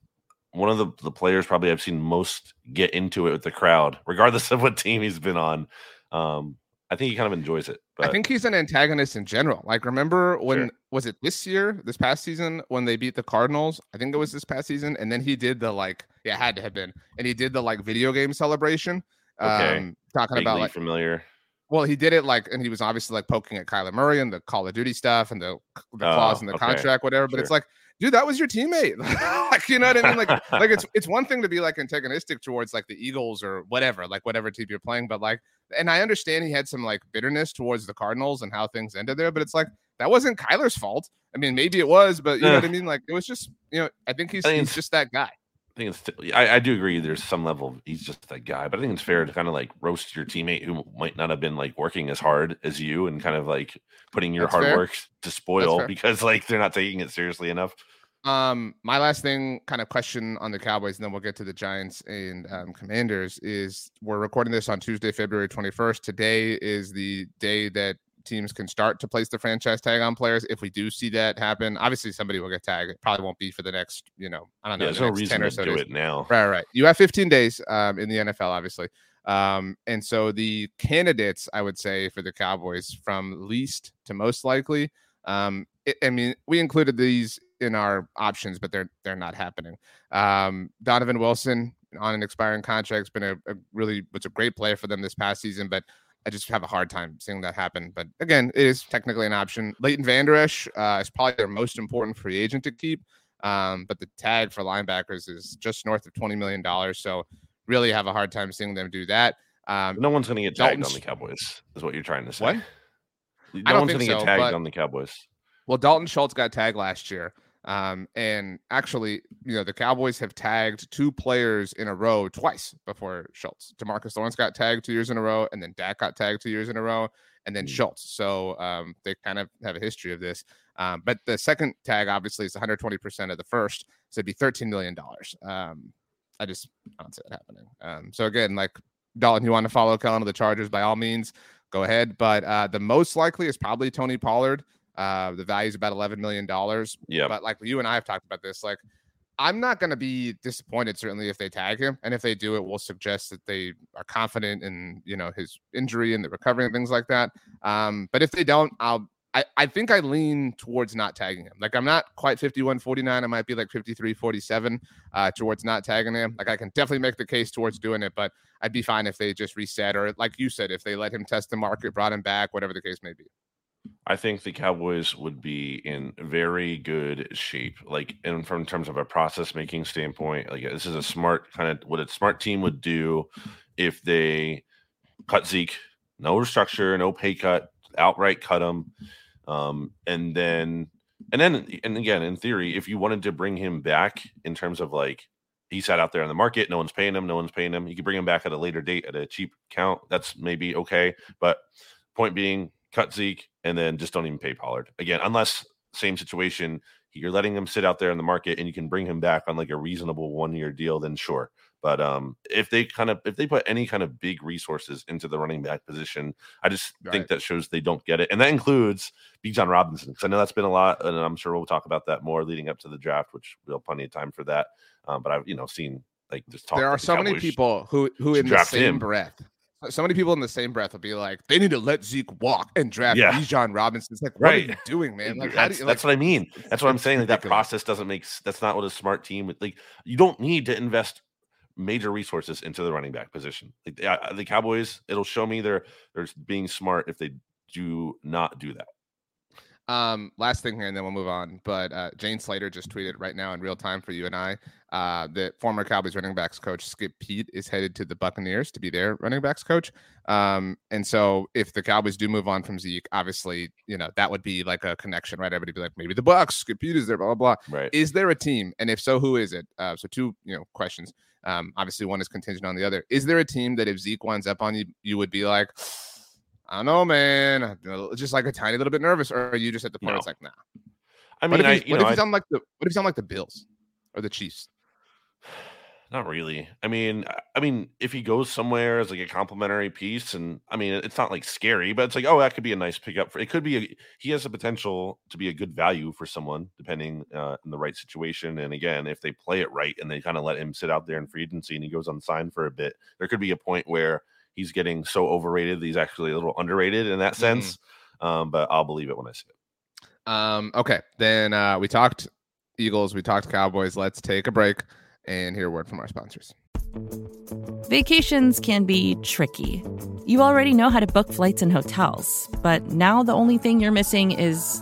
one of the, the players probably I've seen most get into it with the crowd, regardless of what team he's been on. Um, I think he kind of enjoys it. But... I think he's an antagonist in general. Like, remember when sure. was it this year, this past season, when they beat the Cardinals? I think it was this past season, and then he did the like, yeah, it had to have been, and he did the like video game celebration. Okay. Um, talking Vaguely about like familiar. Well, he did it like, and he was obviously like poking at Kyler Murray and the Call of Duty stuff and the the oh, clause in the okay. contract, whatever. But sure. it's like, dude, that was your teammate. like, you know what I mean? Like, like it's it's one thing to be like antagonistic towards like the Eagles or whatever, like whatever team you're playing, but like, and I understand he had some like bitterness towards the Cardinals and how things ended there, but it's like that wasn't Kyler's fault. I mean, maybe it was, but you know what I mean? Like, it was just, you know, I think he's I he's just that guy. I think it's. I, I, do agree. There's some level. He's just that guy, but I think it's fair to kind of like roast your teammate who might not have been like working as hard as you and kind of like putting your That's hard fair. work to spoil because like they're not taking it seriously enough. Um, my last thing, kind of question on the Cowboys, and then we'll get to the Giants and um, Commanders. Is we're recording this on Tuesday, February 21st. Today is the day that teams can start to place the franchise tag on players. If we do see that happen, obviously somebody will get tagged. It probably won't be for the next, you know, I don't know. Yeah, there's no reason to so do days. it now. Right, right. You have 15 days um, in the NFL, obviously. Um, and so the candidates, I would say, for the Cowboys from least to most likely. Um, it, I mean, we included these in our options, but they're they're not happening. Um, Donovan Wilson on an expiring contract has been a, a, really was a great player for them this past season, but I just have a hard time seeing that happen. But again, it is technically an option. Leighton Vander Esch uh, is probably their most important free agent to keep, um, but the tag for linebackers is just north of twenty million dollars. So really have a hard time seeing them do that. Um, no one's going to get tagged Dalton's, on the Cowboys, is what you're trying to say. What? No one's going to so, get tagged on the Cowboys. Well, Dalton Schultz got tagged last year. Um, and actually, you know, the Cowboys have tagged two players in a row twice before Schultz. Demarcus Lawrence got tagged two years in a row, and then Dak got tagged two years in a row, and then mm. Schultz. So um, they kind of have a history of this. Um, but the second tag obviously is 120% of the first, so it'd be 13 million dollars. Um, I just I don't see that happening. Um, so again, like Dalton, you want to follow Kellen to the Chargers by all means, go ahead. But uh, the most likely is probably Tony Pollard. Uh, the value is about eleven million dollars. Yeah. But like you and I have talked about this, like I'm not going to be disappointed certainly if they tag him, and if they do, it will suggest that they are confident in you know his injury and the recovery and things like that. Um, but if they don't, I'll. I, I think I lean towards not tagging him. Like I'm not quite 51 49. I might be like 53 47 uh, towards not tagging him. Like I can definitely make the case towards doing it, but I'd be fine if they just reset or like you said, if they let him test the market, brought him back, whatever the case may be. I think the Cowboys would be in very good shape, like in from terms of a process making standpoint. Like this is a smart kind of what a smart team would do if they cut Zeke, no restructure, no pay cut, outright cut him, um, and then and then and again in theory, if you wanted to bring him back in terms of like he sat out there in the market, no one's paying him, no one's paying him. You could bring him back at a later date at a cheap count. That's maybe okay, but point being cut Zeke, and then just don't even pay Pollard again, unless same situation. You're letting him sit out there in the market, and you can bring him back on like a reasonable one year deal. Then sure, but um, if they kind of if they put any kind of big resources into the running back position, I just right. think that shows they don't get it, and that includes Bijan Robinson because I know that's been a lot, and I'm sure we'll talk about that more leading up to the draft, which we'll have plenty of time for that. Um, but I've you know seen like just talk. There are so many people who who in the same him. breath so many people in the same breath will be like, they need to let Zeke walk and draft yeah. Bijan Robinson. It's like, what right. are you doing, man? Like, that's, you, like, that's what I mean. That's what I'm saying. Like that process doesn't make. That's not what a smart team. Like you don't need to invest major resources into the running back position. Like the, the Cowboys, it'll show me they're they're being smart if they do not do that. Um, last thing here, and then we'll move on. But uh, Jane Slater just tweeted right now in real time for you and I uh, that former Cowboys running backs coach Skip Peete is headed to the Buccaneers to be their running backs coach. Um, and so if the Cowboys do move on from Zeke, obviously, you know, that would be like a connection, right? Everybody be like, maybe the Bucks, Skip Peete is there, blah, blah, blah. Right. Is there a team? And if so, who is it? Uh, so two, you know, questions. Um, obviously one is contingent on the other. Is there a team that if Zeke winds up on you, you would be like, I don't know, man. Just like a tiny little bit nervous, or are you just at the point no. it's like, nah. I mean, what if, I, you what know, if you sound like the what if you sound like the Bills or the Chiefs? Not really. I mean, I mean, if he goes somewhere as like a complimentary piece, and I mean, it's not like scary, but it's like, oh, that could be a nice pickup for. It could be. A, he has the potential to be a good value for someone, depending uh, in the right situation. And again, if they play it right and they kind of let him sit out there in free agency and he goes unsigned for a bit, there could be a point where he's getting so overrated. He's actually a little underrated in that mm-hmm. sense. Mm-hmm. Um, but I'll believe it when I see it. Um, okay. Then uh, we talked Eagles, we talked Cowboys. Let's take a break and hear a word from our sponsors. Vacations can be tricky. You already know how to book flights and hotels, but now the only thing you're missing is,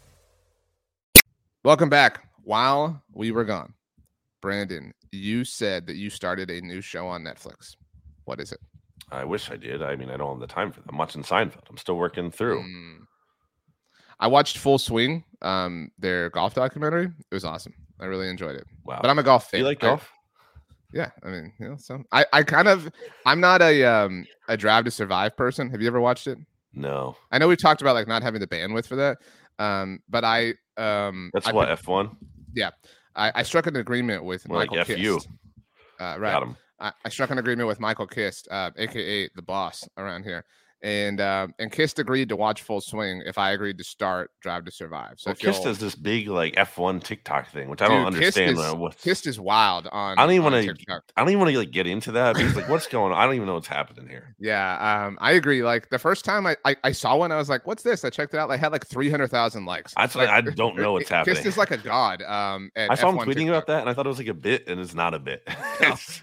Welcome back. While we were gone, Brandon, you said that you started a new show on Netflix. What is it? I wish I did. I mean, I don't have the time for that. I'm watching Seinfeld. I'm still working through. Mm. I watched Full Swing, um, their golf documentary. It was awesome. I really enjoyed it. Wow. But I'm a golf fan. You like golf? I, yeah, I mean, you know, so I, I kind of I'm not a um a Drive to Survive person. Have you ever watched it? No. I know we talked about like not having the bandwidth for that. Um, but I um that's I, what F one. Yeah, I, I struck an agreement with More Michael F Kist. you. Uh, right. Got him. I, I struck an agreement with Michael Kist, uh, aka the boss around here, and um, and Kist agreed to watch Full Swing if I agreed to start Drive to Survive. So if Kist does this big like F1 TikTok thing, which I don't Dude, Kist understand. is- uh, Kist is wild on. I don't even wanna- I don't even want to like get into that because like what's going on? I don't even know what's happening here. Yeah, um, I agree. Like the first time I, I, I saw one, I was like, "What's this?" I checked it out. I had like three hundred thousand likes. That's like, I don't know what's Kist happening. is like a god. Um, at I saw him F1 tweeting TikTok. about that, and I thought it was like a bit, and it's not a bit. Just-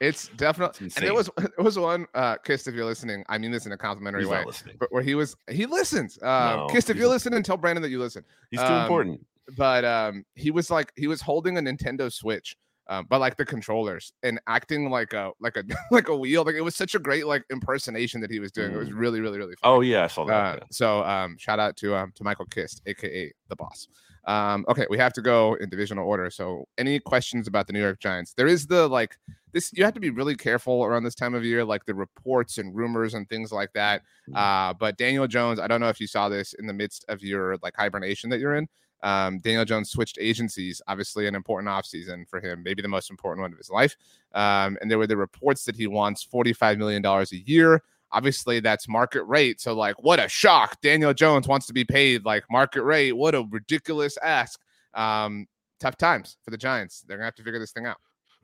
It's definitely, It's and it was it was one. Uh, Kist, if you're listening, I mean this in a complimentary he's way. But where he was, he listens. Um, No, Kist, if you're listening, tell Brandon that you listen. He's too um, important. But um, he was like, he was holding a Nintendo Switch, um, but like the controllers and acting like a like a like a wheel. Like it was such a great like impersonation that he was doing. It was really really really. Funny. Oh yeah, I saw that. Uh, so um, shout out to um to Michael Kist, aka the boss. Um, okay, we have to go in divisional order. So any questions about the New York Giants? There is the like this. You have to be really careful around this time of year, like the reports and rumors and things like that. Mhm. Uh, but Daniel Jones, I don't know if you saw this in the midst of your like hibernation that you're in. Um, Daniel Jones switched agencies, obviously an important offseason for him, maybe the most important one of his life. Um, and there were the reports that he wants $45 million a year obviously that's market rate. So like, what a shock! Daniel Jones wants to be paid like market rate. What a ridiculous ask. Um, tough times for the Giants. They're gonna have to figure this thing out.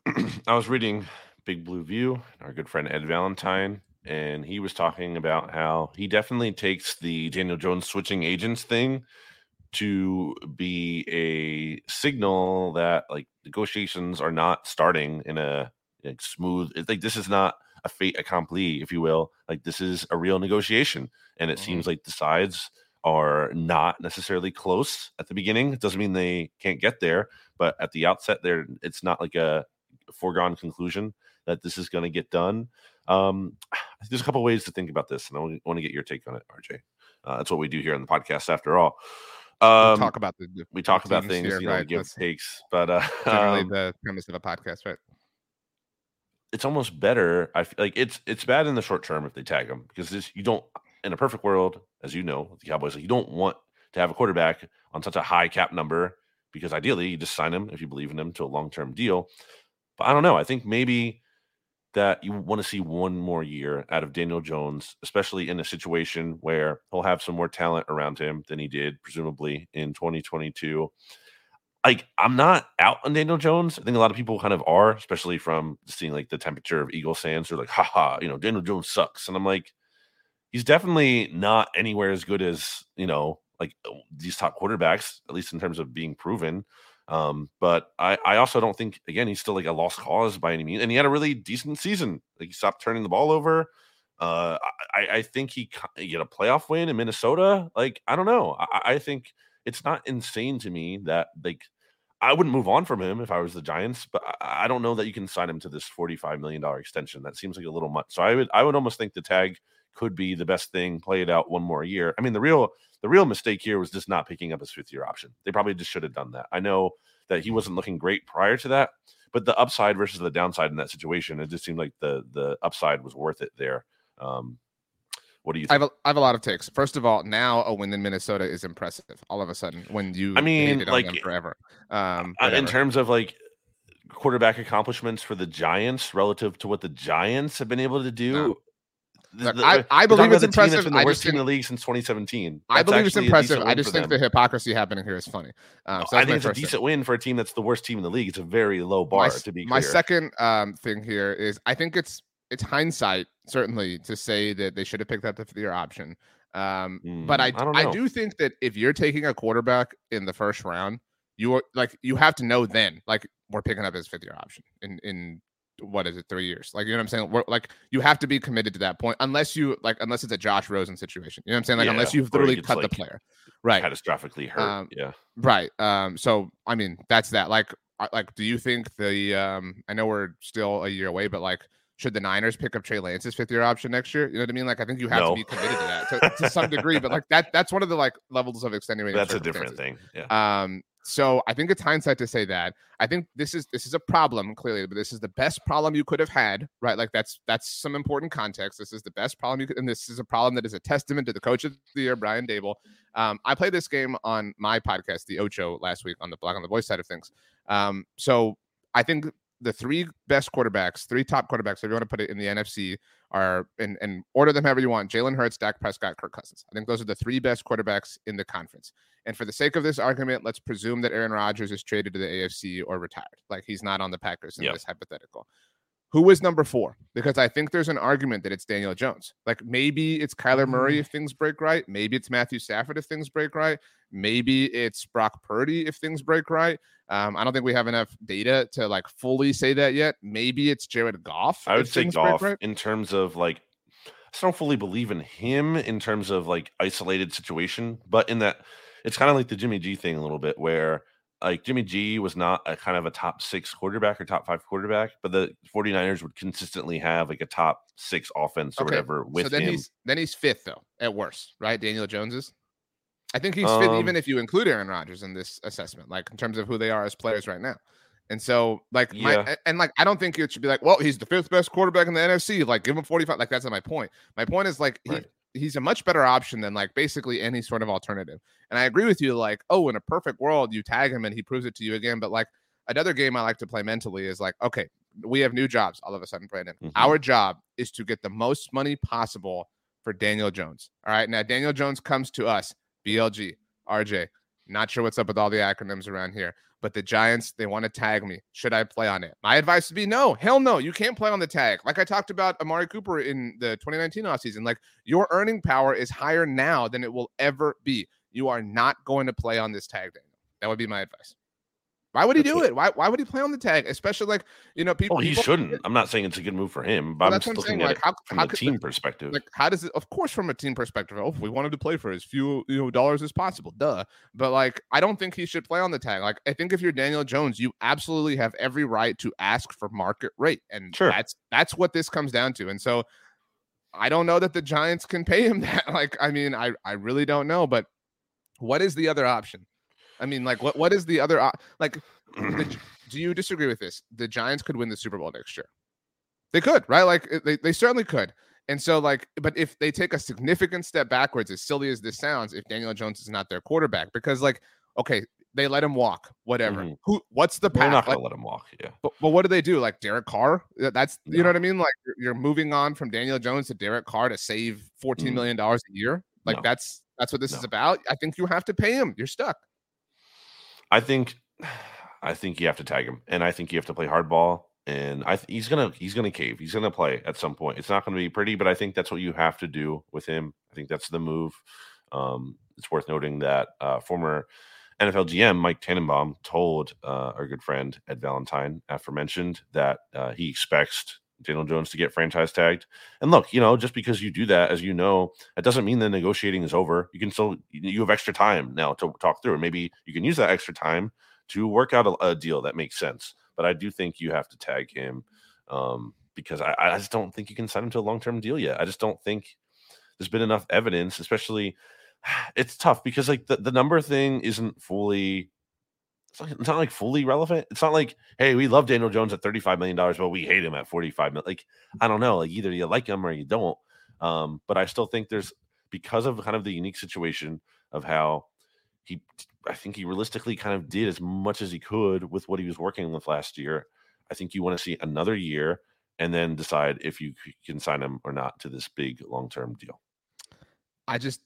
I was reading Big Blue View, our good friend Ed Valentine, and he was talking about how he definitely takes the Daniel Jones switching agents thing to be a signal that like negotiations are not starting in a like smooth. Like this is not a fait accompli, if you will. Like this is a real negotiation, and it Mhm. seems like the sides are not necessarily close at the beginning. It doesn't mean they can't get there, but at the outset, there it's not like a foregone conclusion that this is going to get done. Um, there's a couple ways to think about this, and I want to get your take on it, RJ. Uh, that's what we do here on the podcast, after all. Um, talk about the, the we talk about things, here, you know, right? give That's takes, but uh, generally um, the premise of a podcast, right? It's almost better. I feel like it's it's bad in the short term if they tag him because this you don't in a perfect world, as you know, the Cowboys, like, you don't want to have a quarterback on such a high cap number because ideally you just sign him if you believe in him to a long term deal. But I don't know. I think maybe that you want to see one more year out of Daniel Jones, especially in a situation where he'll have some more talent around him than he did, presumably in 2022 like I'm not out on Daniel Jones. I think a lot of people kind of are, especially from seeing like the temperature of Eagle Sands. They're like, haha, you know, Daniel Jones sucks. And I'm like, he's definitely not anywhere as good as, you know, like uh, these top quarterbacks, at least in terms of being proven. Um, but I, I also don't think again he's still like a lost cause by any means. And he had a really decent season. Like he stopped turning the ball over. Uh, I, I think he, get a playoff win in Minnesota. Like I don't know. I, I think it's not insane to me that like I wouldn't move on from him if I was the Giants, but I, don't know that you can sign him to this forty-five million dollar extension. That seems like a little much. So I would I would almost think the tag could be the best thing. Play it out one more year. I mean, the real the real mistake here was just not picking up his fifth year option. They probably just should have done that. I know that he wasn't looking great prior to that, but the upside versus the downside in that situation, it just seemed like the the upside was worth it there. Um, what do you I have, a, I have a lot of takes. First of all, now a win in Minnesota is impressive. All of a sudden, when you I mean, like, forever. Um, Uh, in terms of like quarterback accomplishments for the Giants relative to what the Giants have been able to do. No. the- the- I- I believe it's that's impressive. been the I worst team in the league since 2017. I believe it's impressive. I just think the hypocrisy happening here is funny. Um, so I think it's a first thing. decent win for a team that's the worst team in the league. It's a very low bar my, to be my clear. second um, thing here is I think it's it's hindsight certainly to say that they should have picked up the fifth year option. Um, but Mm, I I don't I, do think that if you're taking a quarterback in the first round, you are like you have to know then like we're picking up his fifth year option in in what is it three years like you know what I'm saying we're, like you have to be committed to that point unless you like unless it's a Josh Rosen situation you know what I'm saying like unless you've literally cut like, the player right catastrophically hurt. Um, yeah. Right. Um. So I mean, that's that. Like, like, do you think the um? I know we're still a year away, but like, should the Niners pick up Trey Lance's fifth year option next year? You know what I mean? Like, I think you have No. to be committed to that to, to some degree. But like that, that's one of the like levels of extenuating. That's a different thing. Yeah. Um, so I think it's hindsight to say that. I think this is this is a problem clearly, but this is the best problem you could have had, right? Like that's that's some important context. This is the best problem you could, and this is a problem that is a testament to the coach of the year, Brian Daboll. Um, I played this game on my podcast, the Ocho, last week on the Blogging the Boys side of things. Um, so I think the three best quarterbacks, three top quarterbacks, if you want to put it in the NFC, are and, and order them however you want Jalen Hurts, Dak Prescott, Kirk Cousins. I think those are the three best quarterbacks in the conference. And for the sake of this argument, let's presume that Aaron Rodgers is traded to the AFC or retired. Like he's not on the Packers in yep. this hypothetical. Who is number four? Because I think there's an argument that it's Daniel Jones. Like maybe it's Kyler Murray mm. if things break right. Maybe it's Matthew Stafford if things break right. Maybe it's Brock Purdy if things break right. Um, I don't think we have enough data to like fully say that yet. Maybe it's Jared Goff. I would say Goff right. in terms of like I don't fully believe in him in terms of like isolated situation, but in that it's kind of like the Jimmy G thing a little bit where like Jimmy G was not a kind of a top six quarterback or top five quarterback, but the 49ers would consistently have like a top six offense or okay. whatever with so then him. He's, then he's fifth though, at worst, right? Daniel Jones is. I think he's um, fifth, even if you include Aaron Rodgers in this assessment, like in terms of who they are as players right now. And so, like, yeah. my, and like, I don't think it should be like, well, he's the fifth best quarterback in the NFC. Like, give him 45. Like, that's not my point. My point is, like, right. he, he's a much better option than like basically any sort of alternative. And I agree with you, like, oh, in a perfect world, you tag him and he proves it to you again. But like, another game I like to play mentally is like, okay, we have new jobs all of a sudden, Brandon. Mm-hmm. Our job is to get the most money possible for Daniel Jones. All right. Now, Daniel Jones comes to us, BLG, RJ. Not sure what's up with all the acronyms around here, but the Giants, they want to tag me. Should I play on it? My advice would be no, hell no. You can't play on the tag. Like I talked about Amari Cooper in the 2019 offseason, like your earning power is higher now than it will ever be. You are not going to play on this tag, Daniel. That would be my advice. Why would he do it? Why why would he play on the tag? Especially like you know oh, people. Well, he people, shouldn't. I'm not saying it's a good move for him, but well, I'm just looking saying, at like, it how, from how a team perspective. Like, how does it? Of course, from a team perspective. Oh, we wanted to play for as few you know dollars as possible. Duh. But like, I don't think he should play on the tag. Like, I think if you're Daniel Jones, you absolutely have every right to ask for market rate, and sure. that's that's what this comes down to. And so, I don't know that the Giants can pay him that. Like, I mean, I I really don't know. But what is the other option? I mean, like, what what is the other op- like? the, do you disagree with this? The Giants could win the Super Bowl next year. They could, right? Like they, they certainly could. And so, like, but if they take a significant step backwards, as silly as this sounds, if Daniel Jones is not their quarterback, because like, okay, they let him walk, whatever. Mm-hmm. Who? What's the path? They're not gonna like, let him walk. Yeah. But, but what do they do? Like Derek Carr? That's you know what I mean. Like you're moving on from Daniel Jones to Derek Carr to save fourteen mm. million dollars a year. Like no. that's that's what this no. is about. I think you have to pay him. You're stuck. I think I think you have to tag him, and I think you have to play hardball. And I he's gonna he's gonna cave. He's gonna play at some point. It's not gonna be pretty, but I think that's what you have to do with him. I think that's the move. Um, it's worth noting that uh, former NFL GM Mike Tannenbaum told uh, our good friend Ed Valentine, aforementioned, that uh, he expects Daniel Jones to get franchise tagged. And look, you know, just because you do that, as you know, it doesn't mean the negotiating is over. You can still you have extra time now to talk through. And maybe you can use that extra time to work out a, a deal that makes sense. But I do think you have to tag him um, because I, I just don't think you can sign him to a long term deal yet. I just don't think there's been enough evidence, especially. It's tough because like the, the number thing isn't fully it's not, it's not, like fully relevant. It's not like, hey, we love Daniel Jones at $35 million, but we hate him at 45 million. Like, I don't know. Like either you like him or you don't. Um, but I still think there's because of kind of the unique situation of how he I think he realistically kind of did as much as he could with what he was working with last year. I think you want to see another year and then decide if you can sign him or not to this big long term deal. I just,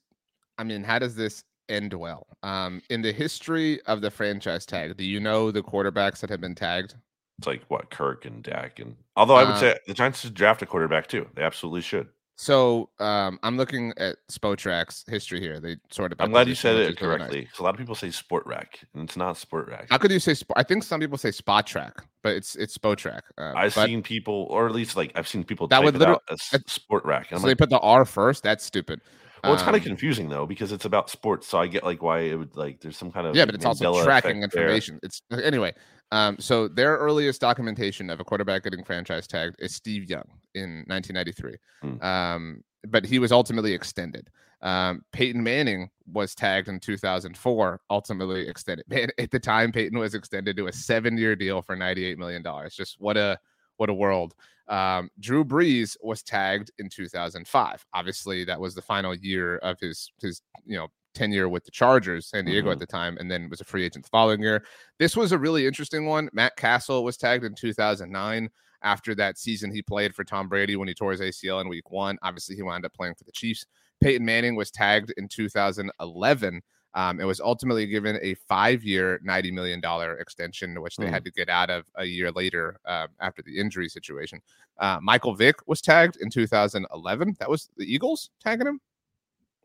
I mean, how does this end well? Um, in the history of the franchise tag, do you know the quarterbacks that have been tagged? It's like what Kirk and Dak, and although I would uh, say the Giants should draft a quarterback too, they absolutely should. So um, I'm looking at Spotrac's history here. They sort of. I'm glad you said it correctly. Nice. A lot of people say Spotrac, and it's not Spotrac. How could you say? I think some people say Spotrac, but it's it's Spotrac. Uh, I've seen people, or at least like I've seen people that would literally as Spotrac. So like, they put the R first. That's stupid. Well, it's um, kind of confusing though because it's about sports, so I get like why it would like there's some kind of yeah, but it's also tracking information. There. It's anyway. Um, so their earliest documentation of a quarterback getting franchise tagged is Steve Young in 1993. Hmm. Um, but he was ultimately extended. Um, Peyton Manning was tagged in 2004, ultimately extended. Man, at the time, Peyton was extended to a seven-year deal for 98 million dollars. Just what a what a world. Um, Drew Brees was tagged in 2005. Obviously, that was the final year of his his you know tenure with the Chargers, San Diego Mhm. at the time, and then was a free agent the following year. This was a really interesting one. Matt Cassel was tagged in 2009 after that season he played for Tom Brady when he tore his ACL in week one. Obviously, he wound up playing for the Chiefs. Peyton Manning was tagged in 2011 um, it was ultimately given a five-year, ninety million dollar extension, which they Hmm. had to get out of a year later uh, after the injury situation. Uh, Michael Vick was tagged in 2011. That was the Eagles tagging him.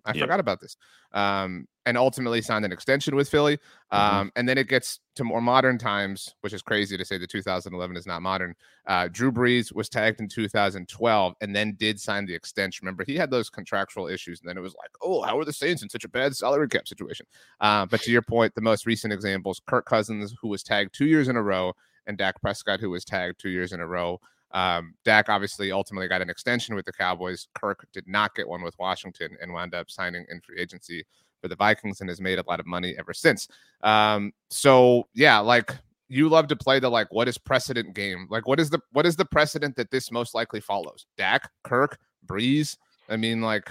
I Yep. forgot about this. Um, and ultimately signed an extension with Philly. Mhm. Um, and then it gets to more modern times, which is crazy to say the 2011 is not modern. Uh, Drew Brees was tagged in 2012 and then did sign the extension. Remember, he had those contractual issues, and then it was like, oh, how are the Saints in such a bad salary cap situation? Uh, but to your point, the most recent examples Kirk Cousins, who was tagged two years in a row, and Dak Prescott, who was tagged two years in a row. Um, Dak obviously ultimately got an extension with the Cowboys. Kirk did not get one with Washington and wound up signing in free agency for the Vikings and has made a lot of money ever since. Um, so yeah, like you love to play the like what is precedent game? Like what is the what is the precedent that this most likely follows? Dak, Kirk, Brees. I mean, like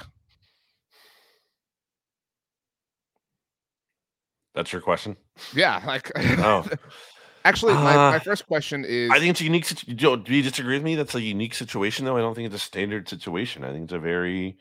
That's your question. yeah, like Oh. actually my, my Uh, first question is I think it's a unique. Do you disagree with me? That's a unique situation, though. I don't think it's a standard situation. I think it's a very,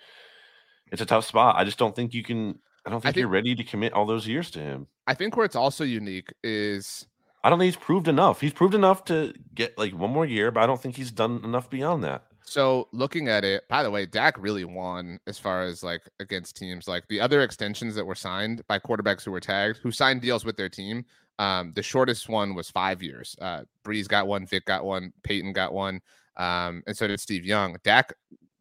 it's a tough spot. I just don't think you can. I don't think, think- you're ready to commit all those years to him. I think where it's also unique is I don't think he's proved enough. He's proved enough to get like one more year, but I don't think he's done enough beyond that. So looking at it, by the way, Dak really won as far as like against teams like the other extensions that were signed by quarterbacks who were tagged, who signed deals with their team. Um, the shortest one was five years. Uh, Brees got one, Vick got one, Peyton got one, um, and so did Steve Young. Dak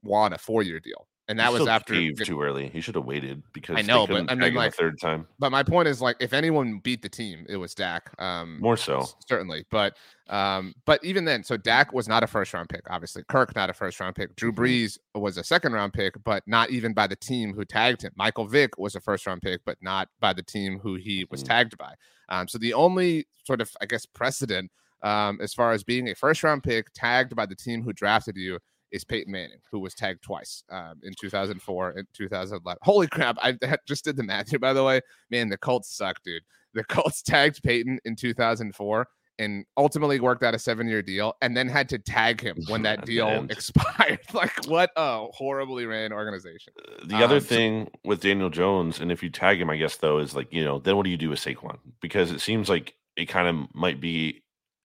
won a four-year deal, and that He was after. Vick- too early. He should have waited because I know, but couldn't I mean, like- a third time. But my point is, like, if anyone beat the team, it was Dak. Um, More so. certainly. But um, but even then, so Dak was not a first round pick, obviously. Kirk not a first round pick. Drew Mhm. Brees was a second round pick, but not even by the team who tagged him. Michael Vick was a first round pick, but not by the team who he was Mhm. tagged by. Um, so the only sort of, I guess, precedent um, as far as being a first round pick tagged by the team who drafted you is Peyton Manning, who was tagged twice um, in 2004 and 2011. Holy crap! I just did the math here, by the way. Man, the Colts suck, dude. The Colts tagged Peyton in 2004 and ultimately worked out a seven-year deal, and then had to tag him when that deal expired. like, what a horribly ran organization. The other Um, so- thing with Daniel Jones, and if you tag him, I guess though, is like you know, then what do you do with Saquon? Because it seems like it kind of might be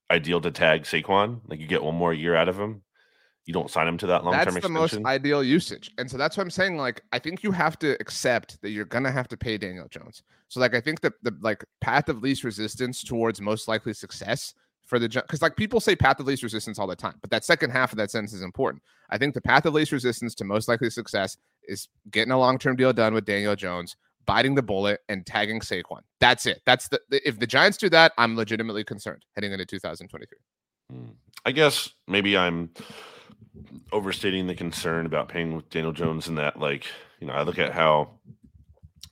ideal to tag Saquon. Like you get one more year out of him. You don't sign him to that long term extension. That's the most ideal usage. And so that's what I'm saying. Like, I think you have to accept that you're gonna have to pay Daniel Jones. So, like, I think that the like path of least resistance towards most likely success for the because like people say path of least resistance all the time, but that second half of that sentence is important. I think the path of least resistance to most likely success is getting a long term deal done with Daniel Jones, biting the bullet, and tagging Saquon. That's it. That's the the- if the Giants do that, I'm legitimately concerned heading into 2023. Mm. I guess maybe I'm overstating the concern about paying with Daniel Jones and that, like, you know, I look at how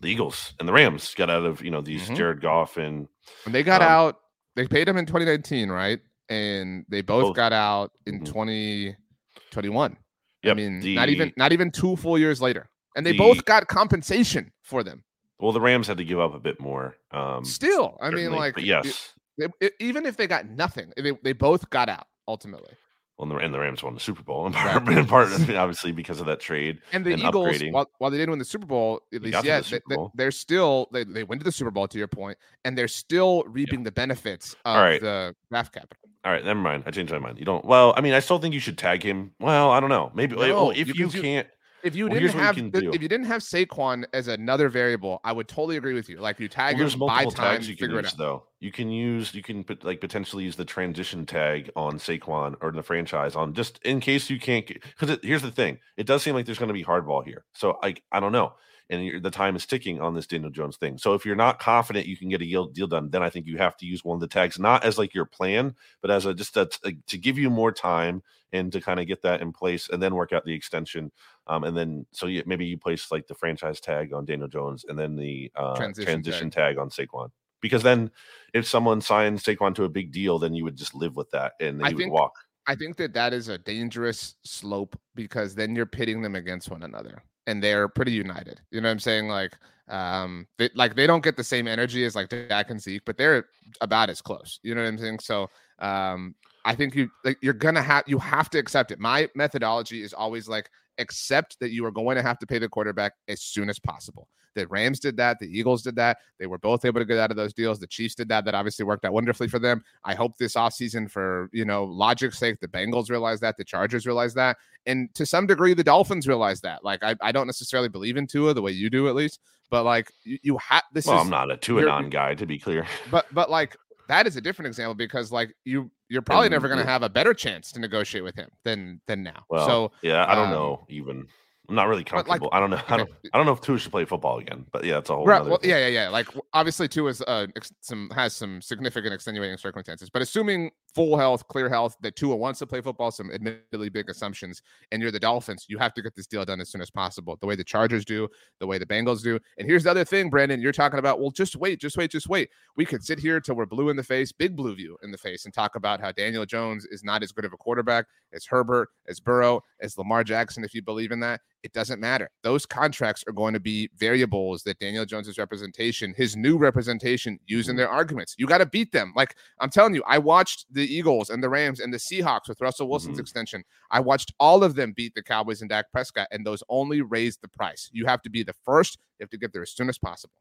the Eagles and the Rams got out of, you know, these Mhm. Jared Goff and When they got Um, out, they paid him in 2019, right? And they both, Both. got out in Mhm. 2021. I Yep, mean, not even not even two full years later. And they the- both got compensation for them. well, the Rams had to give up a bit more. Um, Still, I mean, like, but yes, it- it- even if they got nothing, they, they both got out ultimately. Well, and the, and the Rams won the Super Bowl in part, in part, obviously because of that trade. And the And Eagles, while, while they didn't win the Super Bowl, at They least the yet, Super they, are still they, they went to the Super Bowl to your point, and they're still reaping the benefits of All right. the draft capital. All right, never mind. I changed my mind. You don't. Well, I mean, I still think you should tag him. Well, I don't know. Maybe well, oh, if you you, can can't. If you Well, didn't you have the- if you didn't have Saquon as another variable, I would totally agree with you. Like you tag there's him, multiple time, you can figure it use out. though. You can use you can put like potentially use the transition tag on Saquon or the franchise on just in case you can't because here's the thing. It does seem like there's going to be hardball here. So I I don't know. And you're, the time is ticking on this Daniel Jones thing. So if you're not confident you can get a deal, deal done, then I think you have to use one of the tags, not as like your plan, but as a just a, to give you more time and to kind of get that in place and then work out the extension. Um, and then so you, maybe you place like the franchise tag on Daniel Jones and then the uh, Transition transition, tag. on Saquon. Because then if someone signs Saquon to a big deal, then you would just live with that and he would walk. I think that that is a dangerous slope because then you're pitting them against one another. and they're pretty united. You know what I'm saying? Like, um, they, like they don't get the same energy as like Dak and Zeke, but they're about as close. You know what I'm saying? So, um, I think you like you're gonna have you have to accept it. My methodology is always like accept that you are going to have to pay the quarterback as soon as possible. The Rams did that. The Eagles did that. They were both able to get out of those deals. The Chiefs did that. That obviously worked out wonderfully for them. I hope this offseason, for you know, logic's sake, the Bengals realize that, the Chargers realize that, and to some degree, the Dolphins realize that. Like, I, I don't necessarily believe in Tua the way you do, at least, but like you, you have this. Well, is, I'm not a Tua non guy, to be clear. But but like that is a different example because like you you're probably never going to have a better chance to negotiate with him than than now. Well, so yeah, I don't um, know even. I'm not really but, like, comfortable. I don't know. I don't. I don't know if Tua should play football again. But yeah, it's a whole. Right. Well, yeah, yeah, yeah. Like obviously, Tua is uh ex- some has some significant extenuating circumstances. But assuming full health, clear health, that Tua wants to play football, some admittedly big assumptions, and you're the Dolphins, you have to get this deal done as soon as possible. The way the Chargers do, the way the Bengals do. And here's the other thing, Brandon. You're talking about. Well, just wait, just wait, just wait. We could sit here till we're blue in the face, big blue view in the face, and talk about how Daniel Jones is not as good of a quarterback as Herbert, as Burrow, as Lamar Jackson. If you believe in that, it doesn't matter. Those contracts are going to be variables that Daniel Jones's representation, his new representation, use in their arguments. You got to beat them. Like I'm telling you, I watched the Eagles and the Rams and the Seahawks with Russell Wilson's Mhm. extension. I watched all of them beat the Cowboys and Dak Prescott, and those only raised the price. You have to be the first. You have to get there as soon as possible.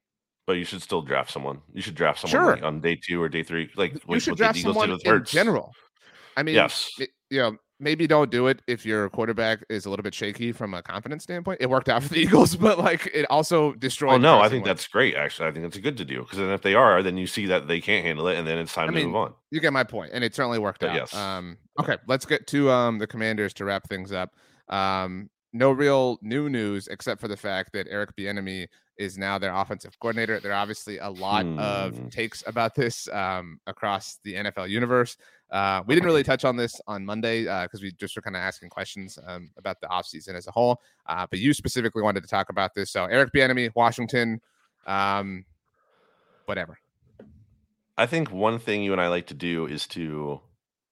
But you should still draft someone. You should draft someone Sure. like, on day two or day three. Like you should draft someone in Hurts. general. I mean, Yes. it- you know, maybe don't do it if your quarterback is a little bit shaky from a confidence standpoint. It worked out for the Eagles, but like it also destroyed. Oh no, I think that's great. Actually, I think it's good to do because then if they are, then you see that they can't handle it, and then it's time I to mean, move on. you get my point, and it certainly worked But out. yes. Um, okay, let's get to um the Commanders to wrap things up. Um, no real new news except for the fact that Eric Bieniemy is now their offensive coordinator. There are obviously a lot Hmm. of takes about this um, across the NFL universe. Uh, we didn't really touch on this on Monday because we just were kind of asking questions um, about the offseason as a whole. Uh, but you specifically wanted to talk about this. So Eric Bieniemy, Washington, um, whatever. I think one thing you and I like to do is to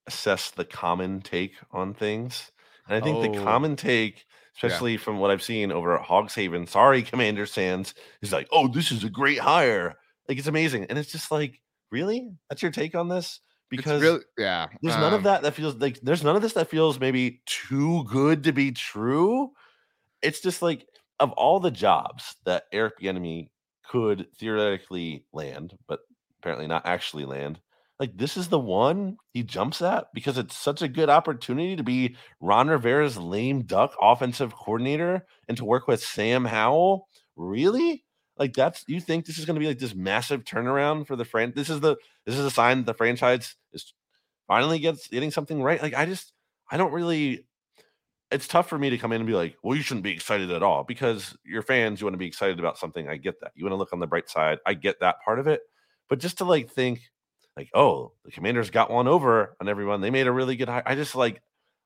assess the common take on things. And I think the Oh. common take, especially from what I've seen over at Hogs Haven, sorry, Commander Sands, is like, oh, this is a great hire. Like it's amazing. And it's just like, really? That's your take on this? Because really, yeah, there's none of um, that that feels like there's none of this that feels maybe too good to be true. It's just like of all the jobs that Eric Bieniemy could theoretically land, but apparently not actually land. Like this is the one he jumps at because it's such a good opportunity to be Ron Rivera's lame duck offensive coordinator and to work with Sam Howell. Really? Like that's you think this is going to be like this massive turnaround for the fran? This is the this is a sign that the franchise is finally gets getting something right. Like I just I don't really it's tough for me to come in and be like, well, you shouldn't be excited at all because you're fans, you want to be excited about something. I get that. You want to look on the bright side. I get that part of it. But just to like think like, oh, the commanders got one over on everyone. They made a really good hire. I just like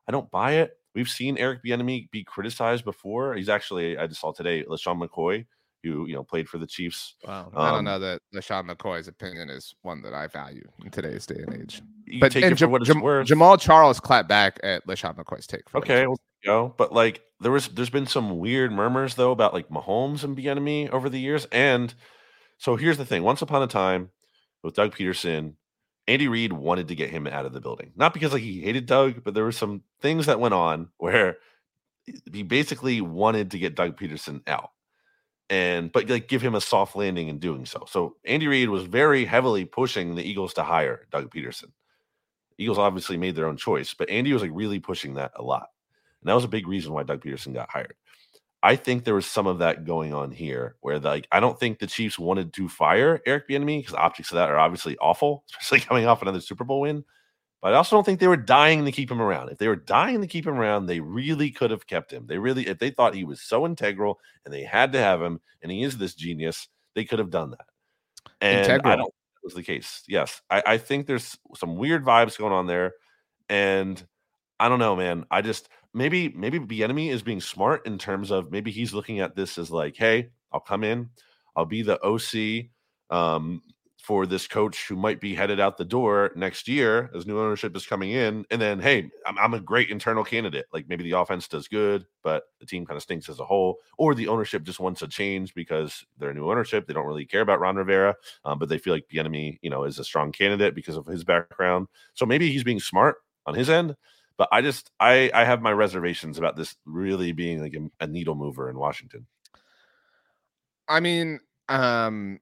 I don't buy it. We've seen Eric Bieniemy be criticized before. He's actually I just saw today LeSean McCoy, who you know played for the Chiefs. Wow. I don't Um, know that LeSean McCoy's opinion is one that I value in today's day and age. You But and Jam- what it's Jam- worth. Jamaal Charles clapped back at LeSean McCoy's take. For Okay, well, go. But like there was there's been some weird murmurs though about like Mahomes and Bieniemy over the years. And so here's the thing: once upon a time, with Doug Pederson, Andy Reid wanted to get him out of the building. Not because like he hated Doug, but there were some things that went on where he basically wanted to get Doug Pederson out. And but like give him a soft landing in doing so. So Andy Reid was very heavily pushing the Eagles to hire Doug Pederson. Eagles obviously made their own choice, but Andy was like really pushing that a lot. And that was a big reason why Doug Pederson got hired. I think there was some of that going on here where like I don't think the Chiefs wanted to fire Eric Bieniemy because optics of that are obviously awful, especially coming off another Super Bowl win. But I also don't think they were dying to keep him around. If they were dying to keep him around, they really could have kept him. They really, if they thought he was so integral and they had to have him, and he is this genius, they could have done that. And I Integral. don't think that was the case. Yes, I, I think there's some weird vibes going on there, and I don't know, man. I just maybe maybe Bieniemy is being smart in terms of maybe he's looking at this as like, hey, I'll come in, I'll be the OC um, for this coach who might be headed out the door next year as new ownership is coming in. And then, hey, I'm, I'm, a great internal candidate. Like maybe the offense does good, but the team kind of stinks as a whole, or the ownership just wants a change because they're new ownership. They don't really care about Ron Rivera, um, but they feel like Bieniemy, you know, is a strong candidate because of his background. So maybe he's being smart on his end. But I just I I have my reservations about this really being like a, a needle mover in Washington. I mean, um,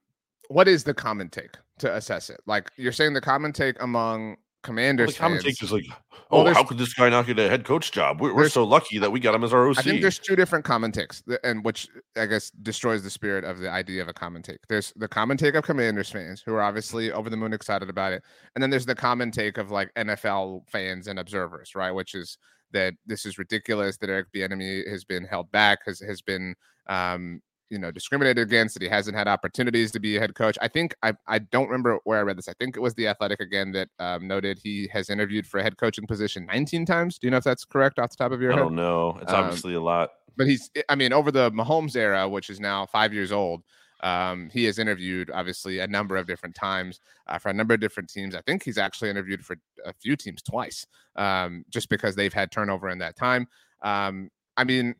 what is the common take to assess it? Like you're saying, the common take among commanders. Well, the common take is like, oh, well, how could this guy not get a head coach job? We're, we're so lucky that we got him as our OC. I think there's two different common takes, and which I guess destroys the spirit of the idea of a common take. There's the common take of commanders fans who are obviously over the moon excited about it, and then there's the common take of like NFL fans and observers, right? Which is that this is ridiculous that Eric Bieniemy has been held back, has has been um, you know discriminated against that he hasn't had opportunities to be a head coach. I think i i don't remember where i read this. I think it was the athletic again that um, noted he has interviewed for a head coaching position 19 times. Do you know if that's correct off the top of your head? i don't know. It's um, obviously a lot. but he's i mean over the mahomes era which is now five years old um, he has interviewed obviously a number of different times uh, for a number of different teams. I think he's actually interviewed for a few teams twice, um, just because they've had turnover in that time. Um, I mean,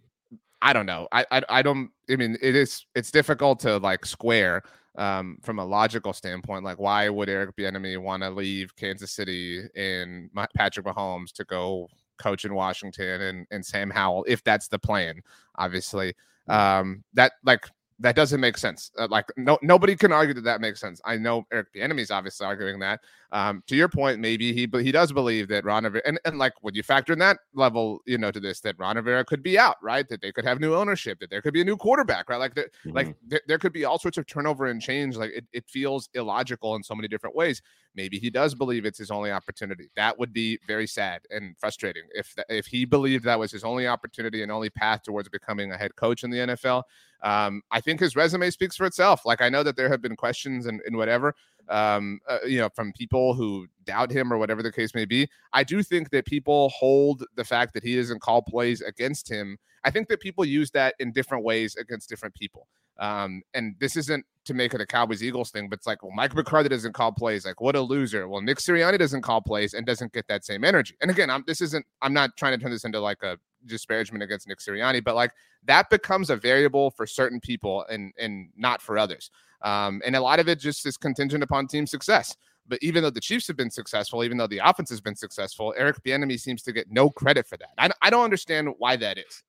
I don't know. I, I I don't. I mean, it is it's difficult to like square um, from a logical standpoint. Like, why would Eric Bieniemy want to leave Kansas City and Patrick Mahomes to go coach in Washington and and Sam Howell if that's the plan? Obviously, um, that like that doesn't make sense. Uh, like no nobody can argue that that makes sense. I know Eric Bieniemy is obviously arguing that. Um, to your point, maybe he but he does believe that Ron Rivera and, and like when you factor in that level, you know, to this that Ron Rivera could be out, right? That they could have new ownership, that there could be a new quarterback, right? Like that, mm-hmm. like th- there could be all sorts of turnover and change. Like it, it feels illogical in so many different ways. Maybe he does believe it's his only opportunity. That would be very sad and frustrating if if he believed that was his only opportunity and only path towards becoming a head coach in the NFL. Um, I think his resume speaks for itself. Like I know that there have been questions and, and whatever, um, uh, you know, from people who doubt him or whatever the case may be. I do think that people hold the fact that he doesn't call plays against him. I think that people use that in different ways against different people. Um, and this isn't to make it a Cowboys Eagles thing, but it's like, well, Mike McCarthy doesn't call plays. Like, what a loser. Well, Nick Sirianni doesn't call plays and doesn't get that same energy. And again, I'm this isn't. I'm not trying to turn this into like a disparagement against Nick Sirianni, but like that becomes a variable for certain people and and not for others. Um, and a lot of it just is contingent upon team success. But even though the Chiefs have been successful, even though the offense has been successful, Eric Bieniemy seems to get no credit for that. I, I don't understand why that is.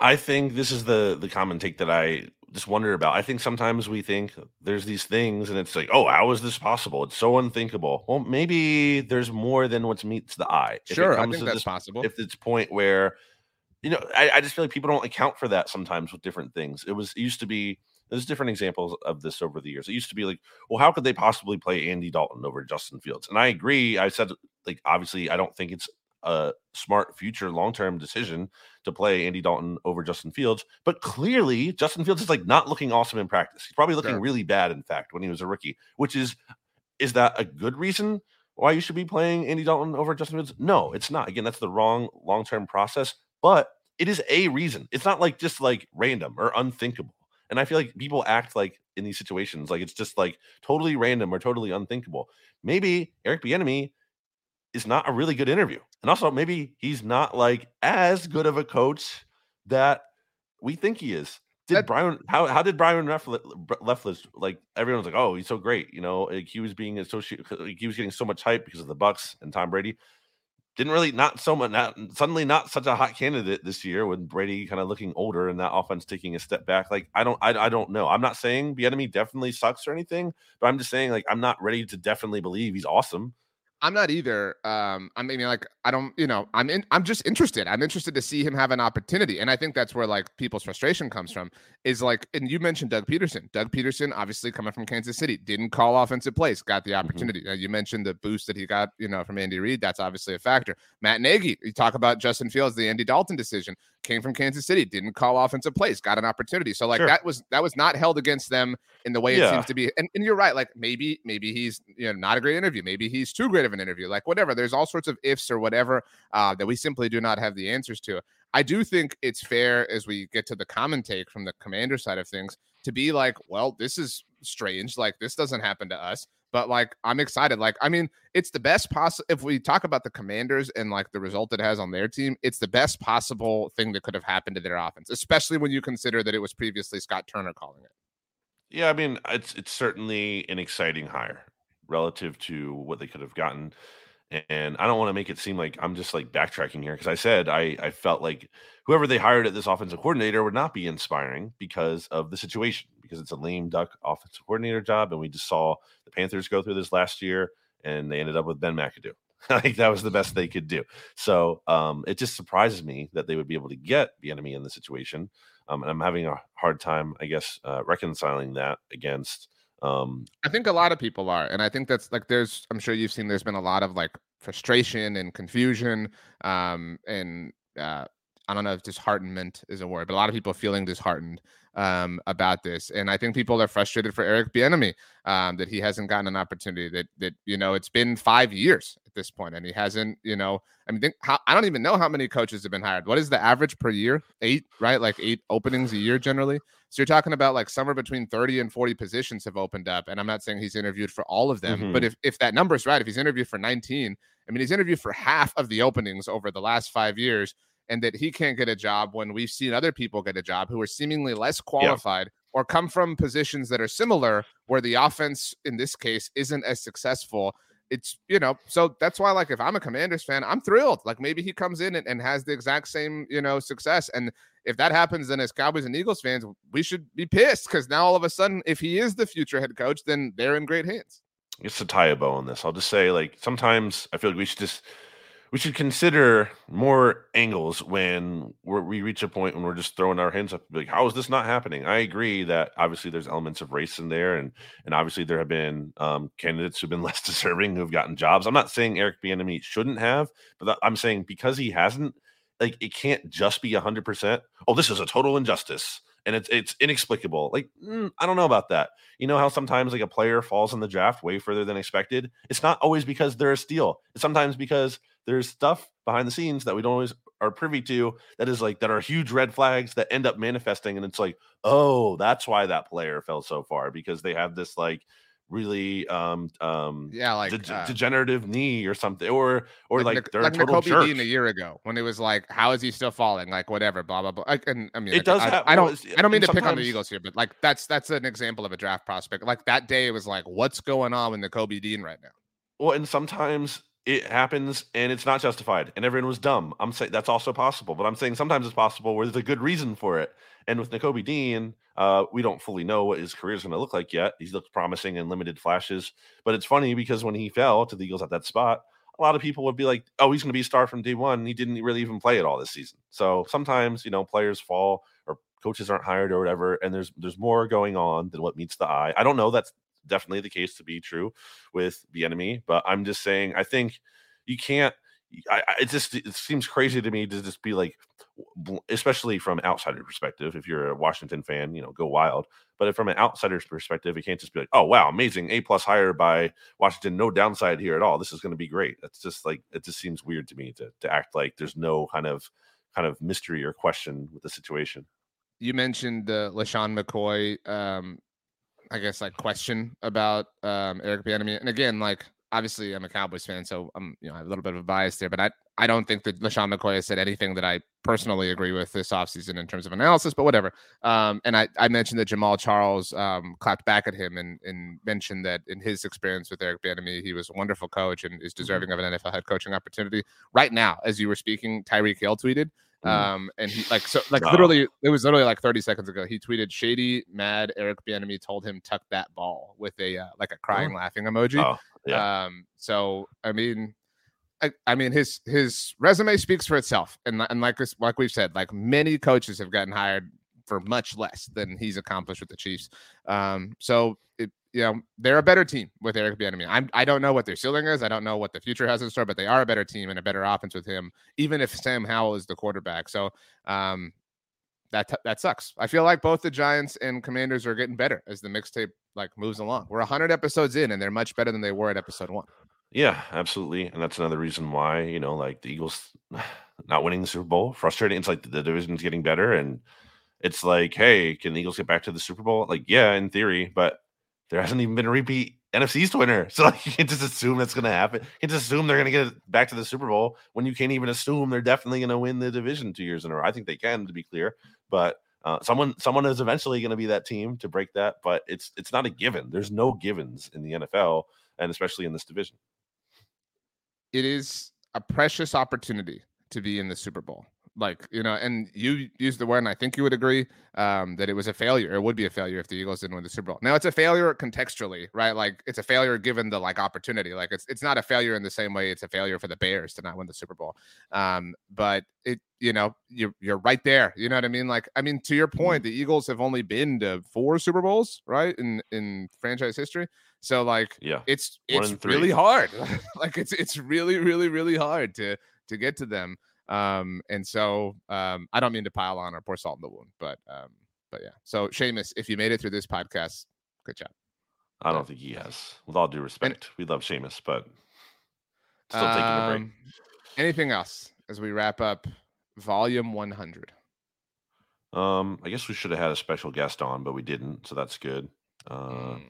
I think this is the the common take that I just wonder about. I think sometimes we think there's these things, and it's like, oh, how is this possible? It's so unthinkable. Well, maybe there's more than what meets the eye. Sure, I think that's this, possible. If it's point where, you know, I, I, just feel like people don't account for that sometimes with different things. It was it used to be. There's different examples of this over the years. It used to be like, well, how could they possibly play Andy Dalton over Justin Fields? And I agree. I said like obviously I don't think it's a smart future long term decision to play Andy Dalton over Justin Fields. But clearly, Justin Fields is like not looking awesome in practice. He's probably looking sure. really bad, in fact, when he was a rookie, which is, is that a good reason why you should be playing Andy Dalton over Justin Fields? No, it's not. Again, that's the wrong long term process, but it is a reason. It's not like just like random or unthinkable. And I feel like people act like in these situations, like it's just like totally random or totally unthinkable. Maybe Eric Bieniemy is not a really good interview. And also, maybe he's not like as good of a coach that we think he is. Did that, Byron how how did Byron Leftwich like everyone's like oh he's so great you know like he was being associated like he was getting so much hype because of the Bucs and Tom Brady didn't really not so much not suddenly not such a hot candidate this year when Brady kind of looking older and that offense taking a step back like I don't I, I don't know I'm not saying Bieniemy definitely sucks or anything but I'm just saying like I'm not ready to definitely believe he's awesome I'm not either. Um, I mean, like, I don't, you know, I'm in, I'm just interested. I'm interested to see him have an opportunity. And I think that's where like people's frustration comes from is like, and you mentioned Doug Pederson. Doug Pederson, obviously coming from Kansas City, didn't call offensive plays, got the mm-hmm. opportunity. Mm-hmm. you mentioned the boost that he got, you know, from Andy Reid. That's obviously a factor. Matt Nagy, you talk about Justin Fields, the Andy Dalton decision, came from Kansas City, didn't call offensive plays, got an opportunity. So like sure. that was that was not held against them in the way yeah. it seems to be. And, and you're right, like maybe maybe he's you know not a great interview, maybe he's too great of an interview, like whatever. There's all sorts of ifs or whatever uh, that we simply do not have the answers to. I do think it's fair as we get to the common take from the commander side of things to be like, well, this is strange. Like this doesn't happen to us. But like I'm excited. Like I mean, it's the best possible. If we talk about the Commanders and like the result it has on their team, it's the best possible thing that could have happened to their offense, especially when you consider that it was previously Scott Turner calling it. Yeah, I mean, it's it's certainly an exciting hire relative to what they could have gotten. And I don't want to make it seem like I'm just like backtracking here because I said I, I felt like whoever they hired at this offensive coordinator would not be inspiring because of the situation, because it's a lame duck offensive coordinator job. And we just saw the Panthers go through this last year and they ended up with Ben McAdoo. like that was the best they could do. So um, it just surprises me that they would be able to get Bieniemy in the situation. Um, and I'm having a hard time, I guess, uh, reconciling that against um, I think a lot of people are, and I think that's like there's. I'm sure you've seen. There's been a lot of like frustration and confusion, um, and uh, I don't know if disheartenment is a word, but a lot of people feeling disheartened um, about this, and I think people are frustrated for Eric Bieniemy um, that he hasn't gotten an opportunity. That that you know it's been five years at this point, and he hasn't. You know, I mean, think how, I don't even know how many coaches have been hired. What is the average per year? Eight, right? Like eight openings a year generally. So you're talking about like somewhere between 30 and 40 positions have opened up. And I'm not saying he's interviewed for all of them, mm-hmm. but if, if that number is right, if he's interviewed for 19, I mean, he's interviewed for half of the openings over the last five years, and that he can't get a job when we've seen other people get a job who are seemingly less qualified yeah. or come from positions that are similar, where the offense in this case isn't as successful it's you know so that's why like if i'm a commanders fan i'm thrilled like maybe he comes in and, and, has the exact same you know success and if that happens, then as Cowboys and Eagles fans, we should be pissed because now all of a sudden, if he is the future head coach, then they're in great hands. Just to tie a bow on this, I'll just say like sometimes I feel like we should just we should consider more angles when we reach a point when we're just throwing our hands up like how is this not happening? I agree that obviously there's elements of race in there and and obviously there have been um, candidates who've been less deserving who've gotten jobs. I'm not saying eric Bieniemy shouldn't have but i'm saying because he hasn't like it can't just be 100% oh this is a total injustice and it's it's inexplicable like mm, i don't know about that. You know how sometimes like a player falls in the draft way further than expected? It's not always because they're a steal. It's sometimes because there's stuff behind the scenes that we don't always are privy to that is like that are huge red flags that end up manifesting and it's like oh that's why that player fell so far because they have this like really um um yeah like de- uh, degenerative knee or something or or like, like they're like a total Dean a year ago when it was like how is he still falling? Like whatever blah blah blah I, and I mean it like, does I, have, I don't I don't mean to pick on the Eagles here but like that's that's an example of a draft prospect. Like that day it was like what's going on with Nakobe Dean right now? Well and sometimes it happens and it's not justified and everyone was dumb I'm saying that's also possible but I'm saying sometimes it's possible where there's a good reason for it and with Nakobe Dean uh, we don't fully know what his career is going to look like yet. He's looked promising in limited flashes, but it's funny because when he fell to the Eagles at that spot, a lot of people would be like, "Oh, he's going to be a star from day one." He didn't really even play at all this season. So sometimes, you know, players fall or coaches aren't hired or whatever, and there's there's more going on than what meets the eye. I don't know. That's definitely the case to be true with Bieniemy. but I'm just saying I think you can't I, I, it just it seems crazy to me to just be like, especially from outsider perspective. If you're a Washington fan, you know, go wild. But from an outsider's perspective, it can't just be like, oh wow, amazing, A plus hire by Washington, no downside here at all. This is going to be great. It's just like it just seems weird to me to to act like there's no kind of kind of mystery or question with the situation. You mentioned the LeSean McCoy, um, I guess like question about um, Eric Bieniemy, and again, like obviously I'm a Cowboys fan, so I'm you know I have a little bit of a bias there, but I I don't think that LeSean McCoy has said anything that I personally agree with this offseason in terms of analysis, but whatever. Um, and I, I mentioned that Jamaal Charles um, clapped back at him and, and mentioned that in his experience with Eric Bieniemy, he was a wonderful coach and is mm-hmm. deserving of an NFL head coaching opportunity. Right now, as you were speaking, Tyreek Hill tweeted. Um, and he like so like wow. literally it was literally like 30 seconds ago. He tweeted, "Shady, mad Eric Bieniemy told him tuck that ball with a uh, like a crying, oh. laughing emoji." Oh. Yeah. Um, so I mean, I, I, mean his his resume speaks for itself, and and like this like we've said, like many coaches have gotten hired for much less than he's accomplished with the Chiefs. Um, so it, you know they're a better team with Eric Bieniemy. I'm I don't know what their ceiling is. I don't know what the future has in store, but they are a better team and a better offense with him. Even if Sam Howell is the quarterback, so um, that that sucks. I feel like both the Giants and Commanders are getting better as the mixtape like moves along. We're 100 episodes in and they're much better than they were at episode 1. Yeah, absolutely. And that's another reason why, you know, like the Eagles not winning the Super Bowl, frustrating. It's like the division's getting better and it's like, hey, can the Eagles get back to the Super Bowl? Like, yeah, in theory, but there hasn't even been a repeat NFC East winner. So like, you can't just assume that's going to happen. You can't just assume they're going to get back to the Super Bowl when you can't even assume they're definitely going to win the division two years in a row. I think they can, to be clear, but uh, someone someone is eventually going to be that team to break that. But it's it's not a given. There's no givens in the NFL, and especially in this division. It is a precious opportunity to be in the Super Bowl like you know and you used the word and i think you would agree um, that it was a failure it would be a failure if the eagles didn't win the super bowl. Now it's a failure contextually right? Like it's a failure given the like opportunity. Like it's it's not a failure in the same way it's a failure for the bears to not win the super bowl. Um, but it you know you're you're right there you know what i mean? Like i mean to your mm-hmm. point the eagles have only been to four super bowls right in in franchise history. So like yeah it's it's really hard. Like it's it's really really really hard to to get to them um, and so um, I don't mean to pile on or pour salt in the wound, but um, but yeah. So Seamus, if you made it through this podcast, good job. I don't think he has. With all due respect, and, we love Seamus, but still taking a break. Um, anything else as we wrap up volume 100? Um, I guess we should have had a special guest on, but we didn't, so that's good. Uh, mm.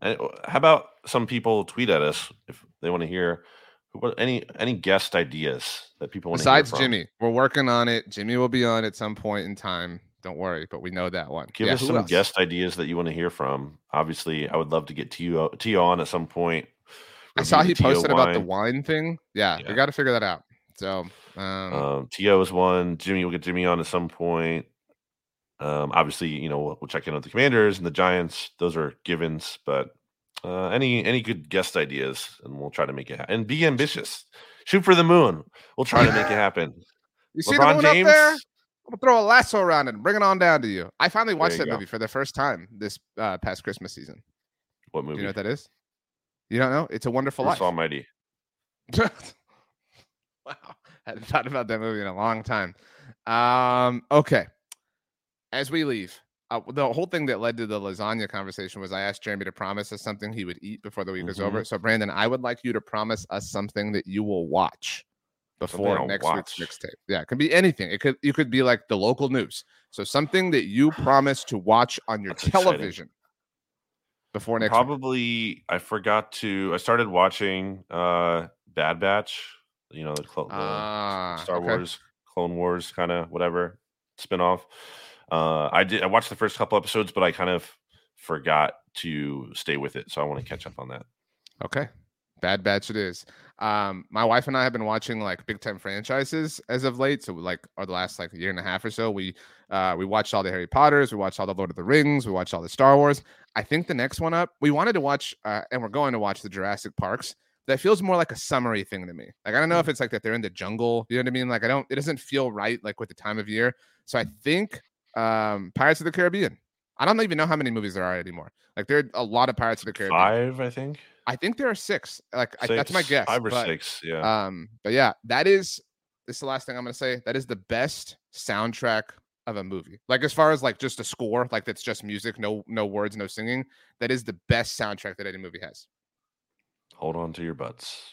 and uh, how about some people tweet at us if they want to hear what any any guest ideas that people want to besides Jimmy? We're working on it. Jimmy will be on at some point in time. Don't worry, but we know that one. Give yeah, us some else? guest ideas that you want to hear from. Obviously, I would love to get Tio Tio on at some point. I saw he posted wine. about the wine thing. Yeah, yeah. we got to figure that out. So, um, um, Tio is one. Jimmy will get Jimmy on at some point. Um, obviously, you know we'll, we'll check in with the Commanders and the Giants. Those are givens, but uh, any any good guest ideas, and we'll try to make it happen. And be ambitious. Shoot for the moon. We'll try to make it happen. you see LeBron the moon James? up there? We'll throw a lasso around it and bring it on down to you. I finally watched that go. movie for the first time this uh, past Christmas season. What movie? Do you know what that is? You don't know? It's a Wonderful Bruce Life. Almighty. wow, I hadn't thought about that movie in a long time. Um, okay, as we leave, uh, the whole thing that led to the lasagna conversation was I asked Jeremy to promise us something he would eat before the week mm-hmm. was over. So, Brandon, I would like you to promise us something that you will watch before next watch. week's mixtape. Yeah, it could be anything. It could you could be like the local news. So something that you promise to watch on your That's television exciting. before next. Probably, week. I forgot to. I started watching uh Bad Batch. You know the, the ah, Star okay. Wars, Clone Wars, kind of whatever spinoff. Uh, I did. I watched the first couple episodes, but I kind of forgot to stay with it, so I want to catch up on that. Okay, Bad Batch it is. Um, my wife and I have been watching like big time franchises as of late. So like, or the last like year and a half or so, we uh, we watched all the Harry Potters, we watched all the Lord of the Rings, we watched all the Star Wars. I think the next one up, we wanted to watch, uh, and we're going to watch the Jurassic Parks. That feels more like a summery thing to me. Like I don't know if it's like that they're in the jungle. You know what I mean? Like I don't. It doesn't feel right like with the time of year. So I think um, Pirates of the Caribbean. I don't even know how many movies there are anymore. Like there are a lot of Pirates of the Caribbean. Five, I think. I think there are six. Like six, I, that's my guess. Five or but, six, yeah. Um, but yeah, that is this is the last thing I'm gonna say. That is the best soundtrack of a movie. Like as far as like just a score, like that's just music, no no words, no singing. That is the best soundtrack that any movie has. Hold on to your butts.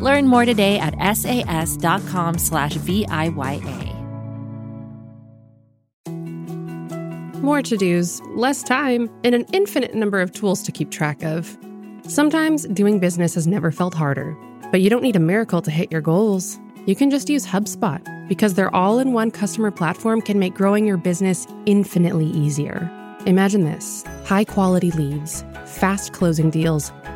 Learn more today at sas.com slash VIYA. More to dos, less time, and an infinite number of tools to keep track of. Sometimes doing business has never felt harder, but you don't need a miracle to hit your goals. You can just use HubSpot because their all in one customer platform can make growing your business infinitely easier. Imagine this high quality leads, fast closing deals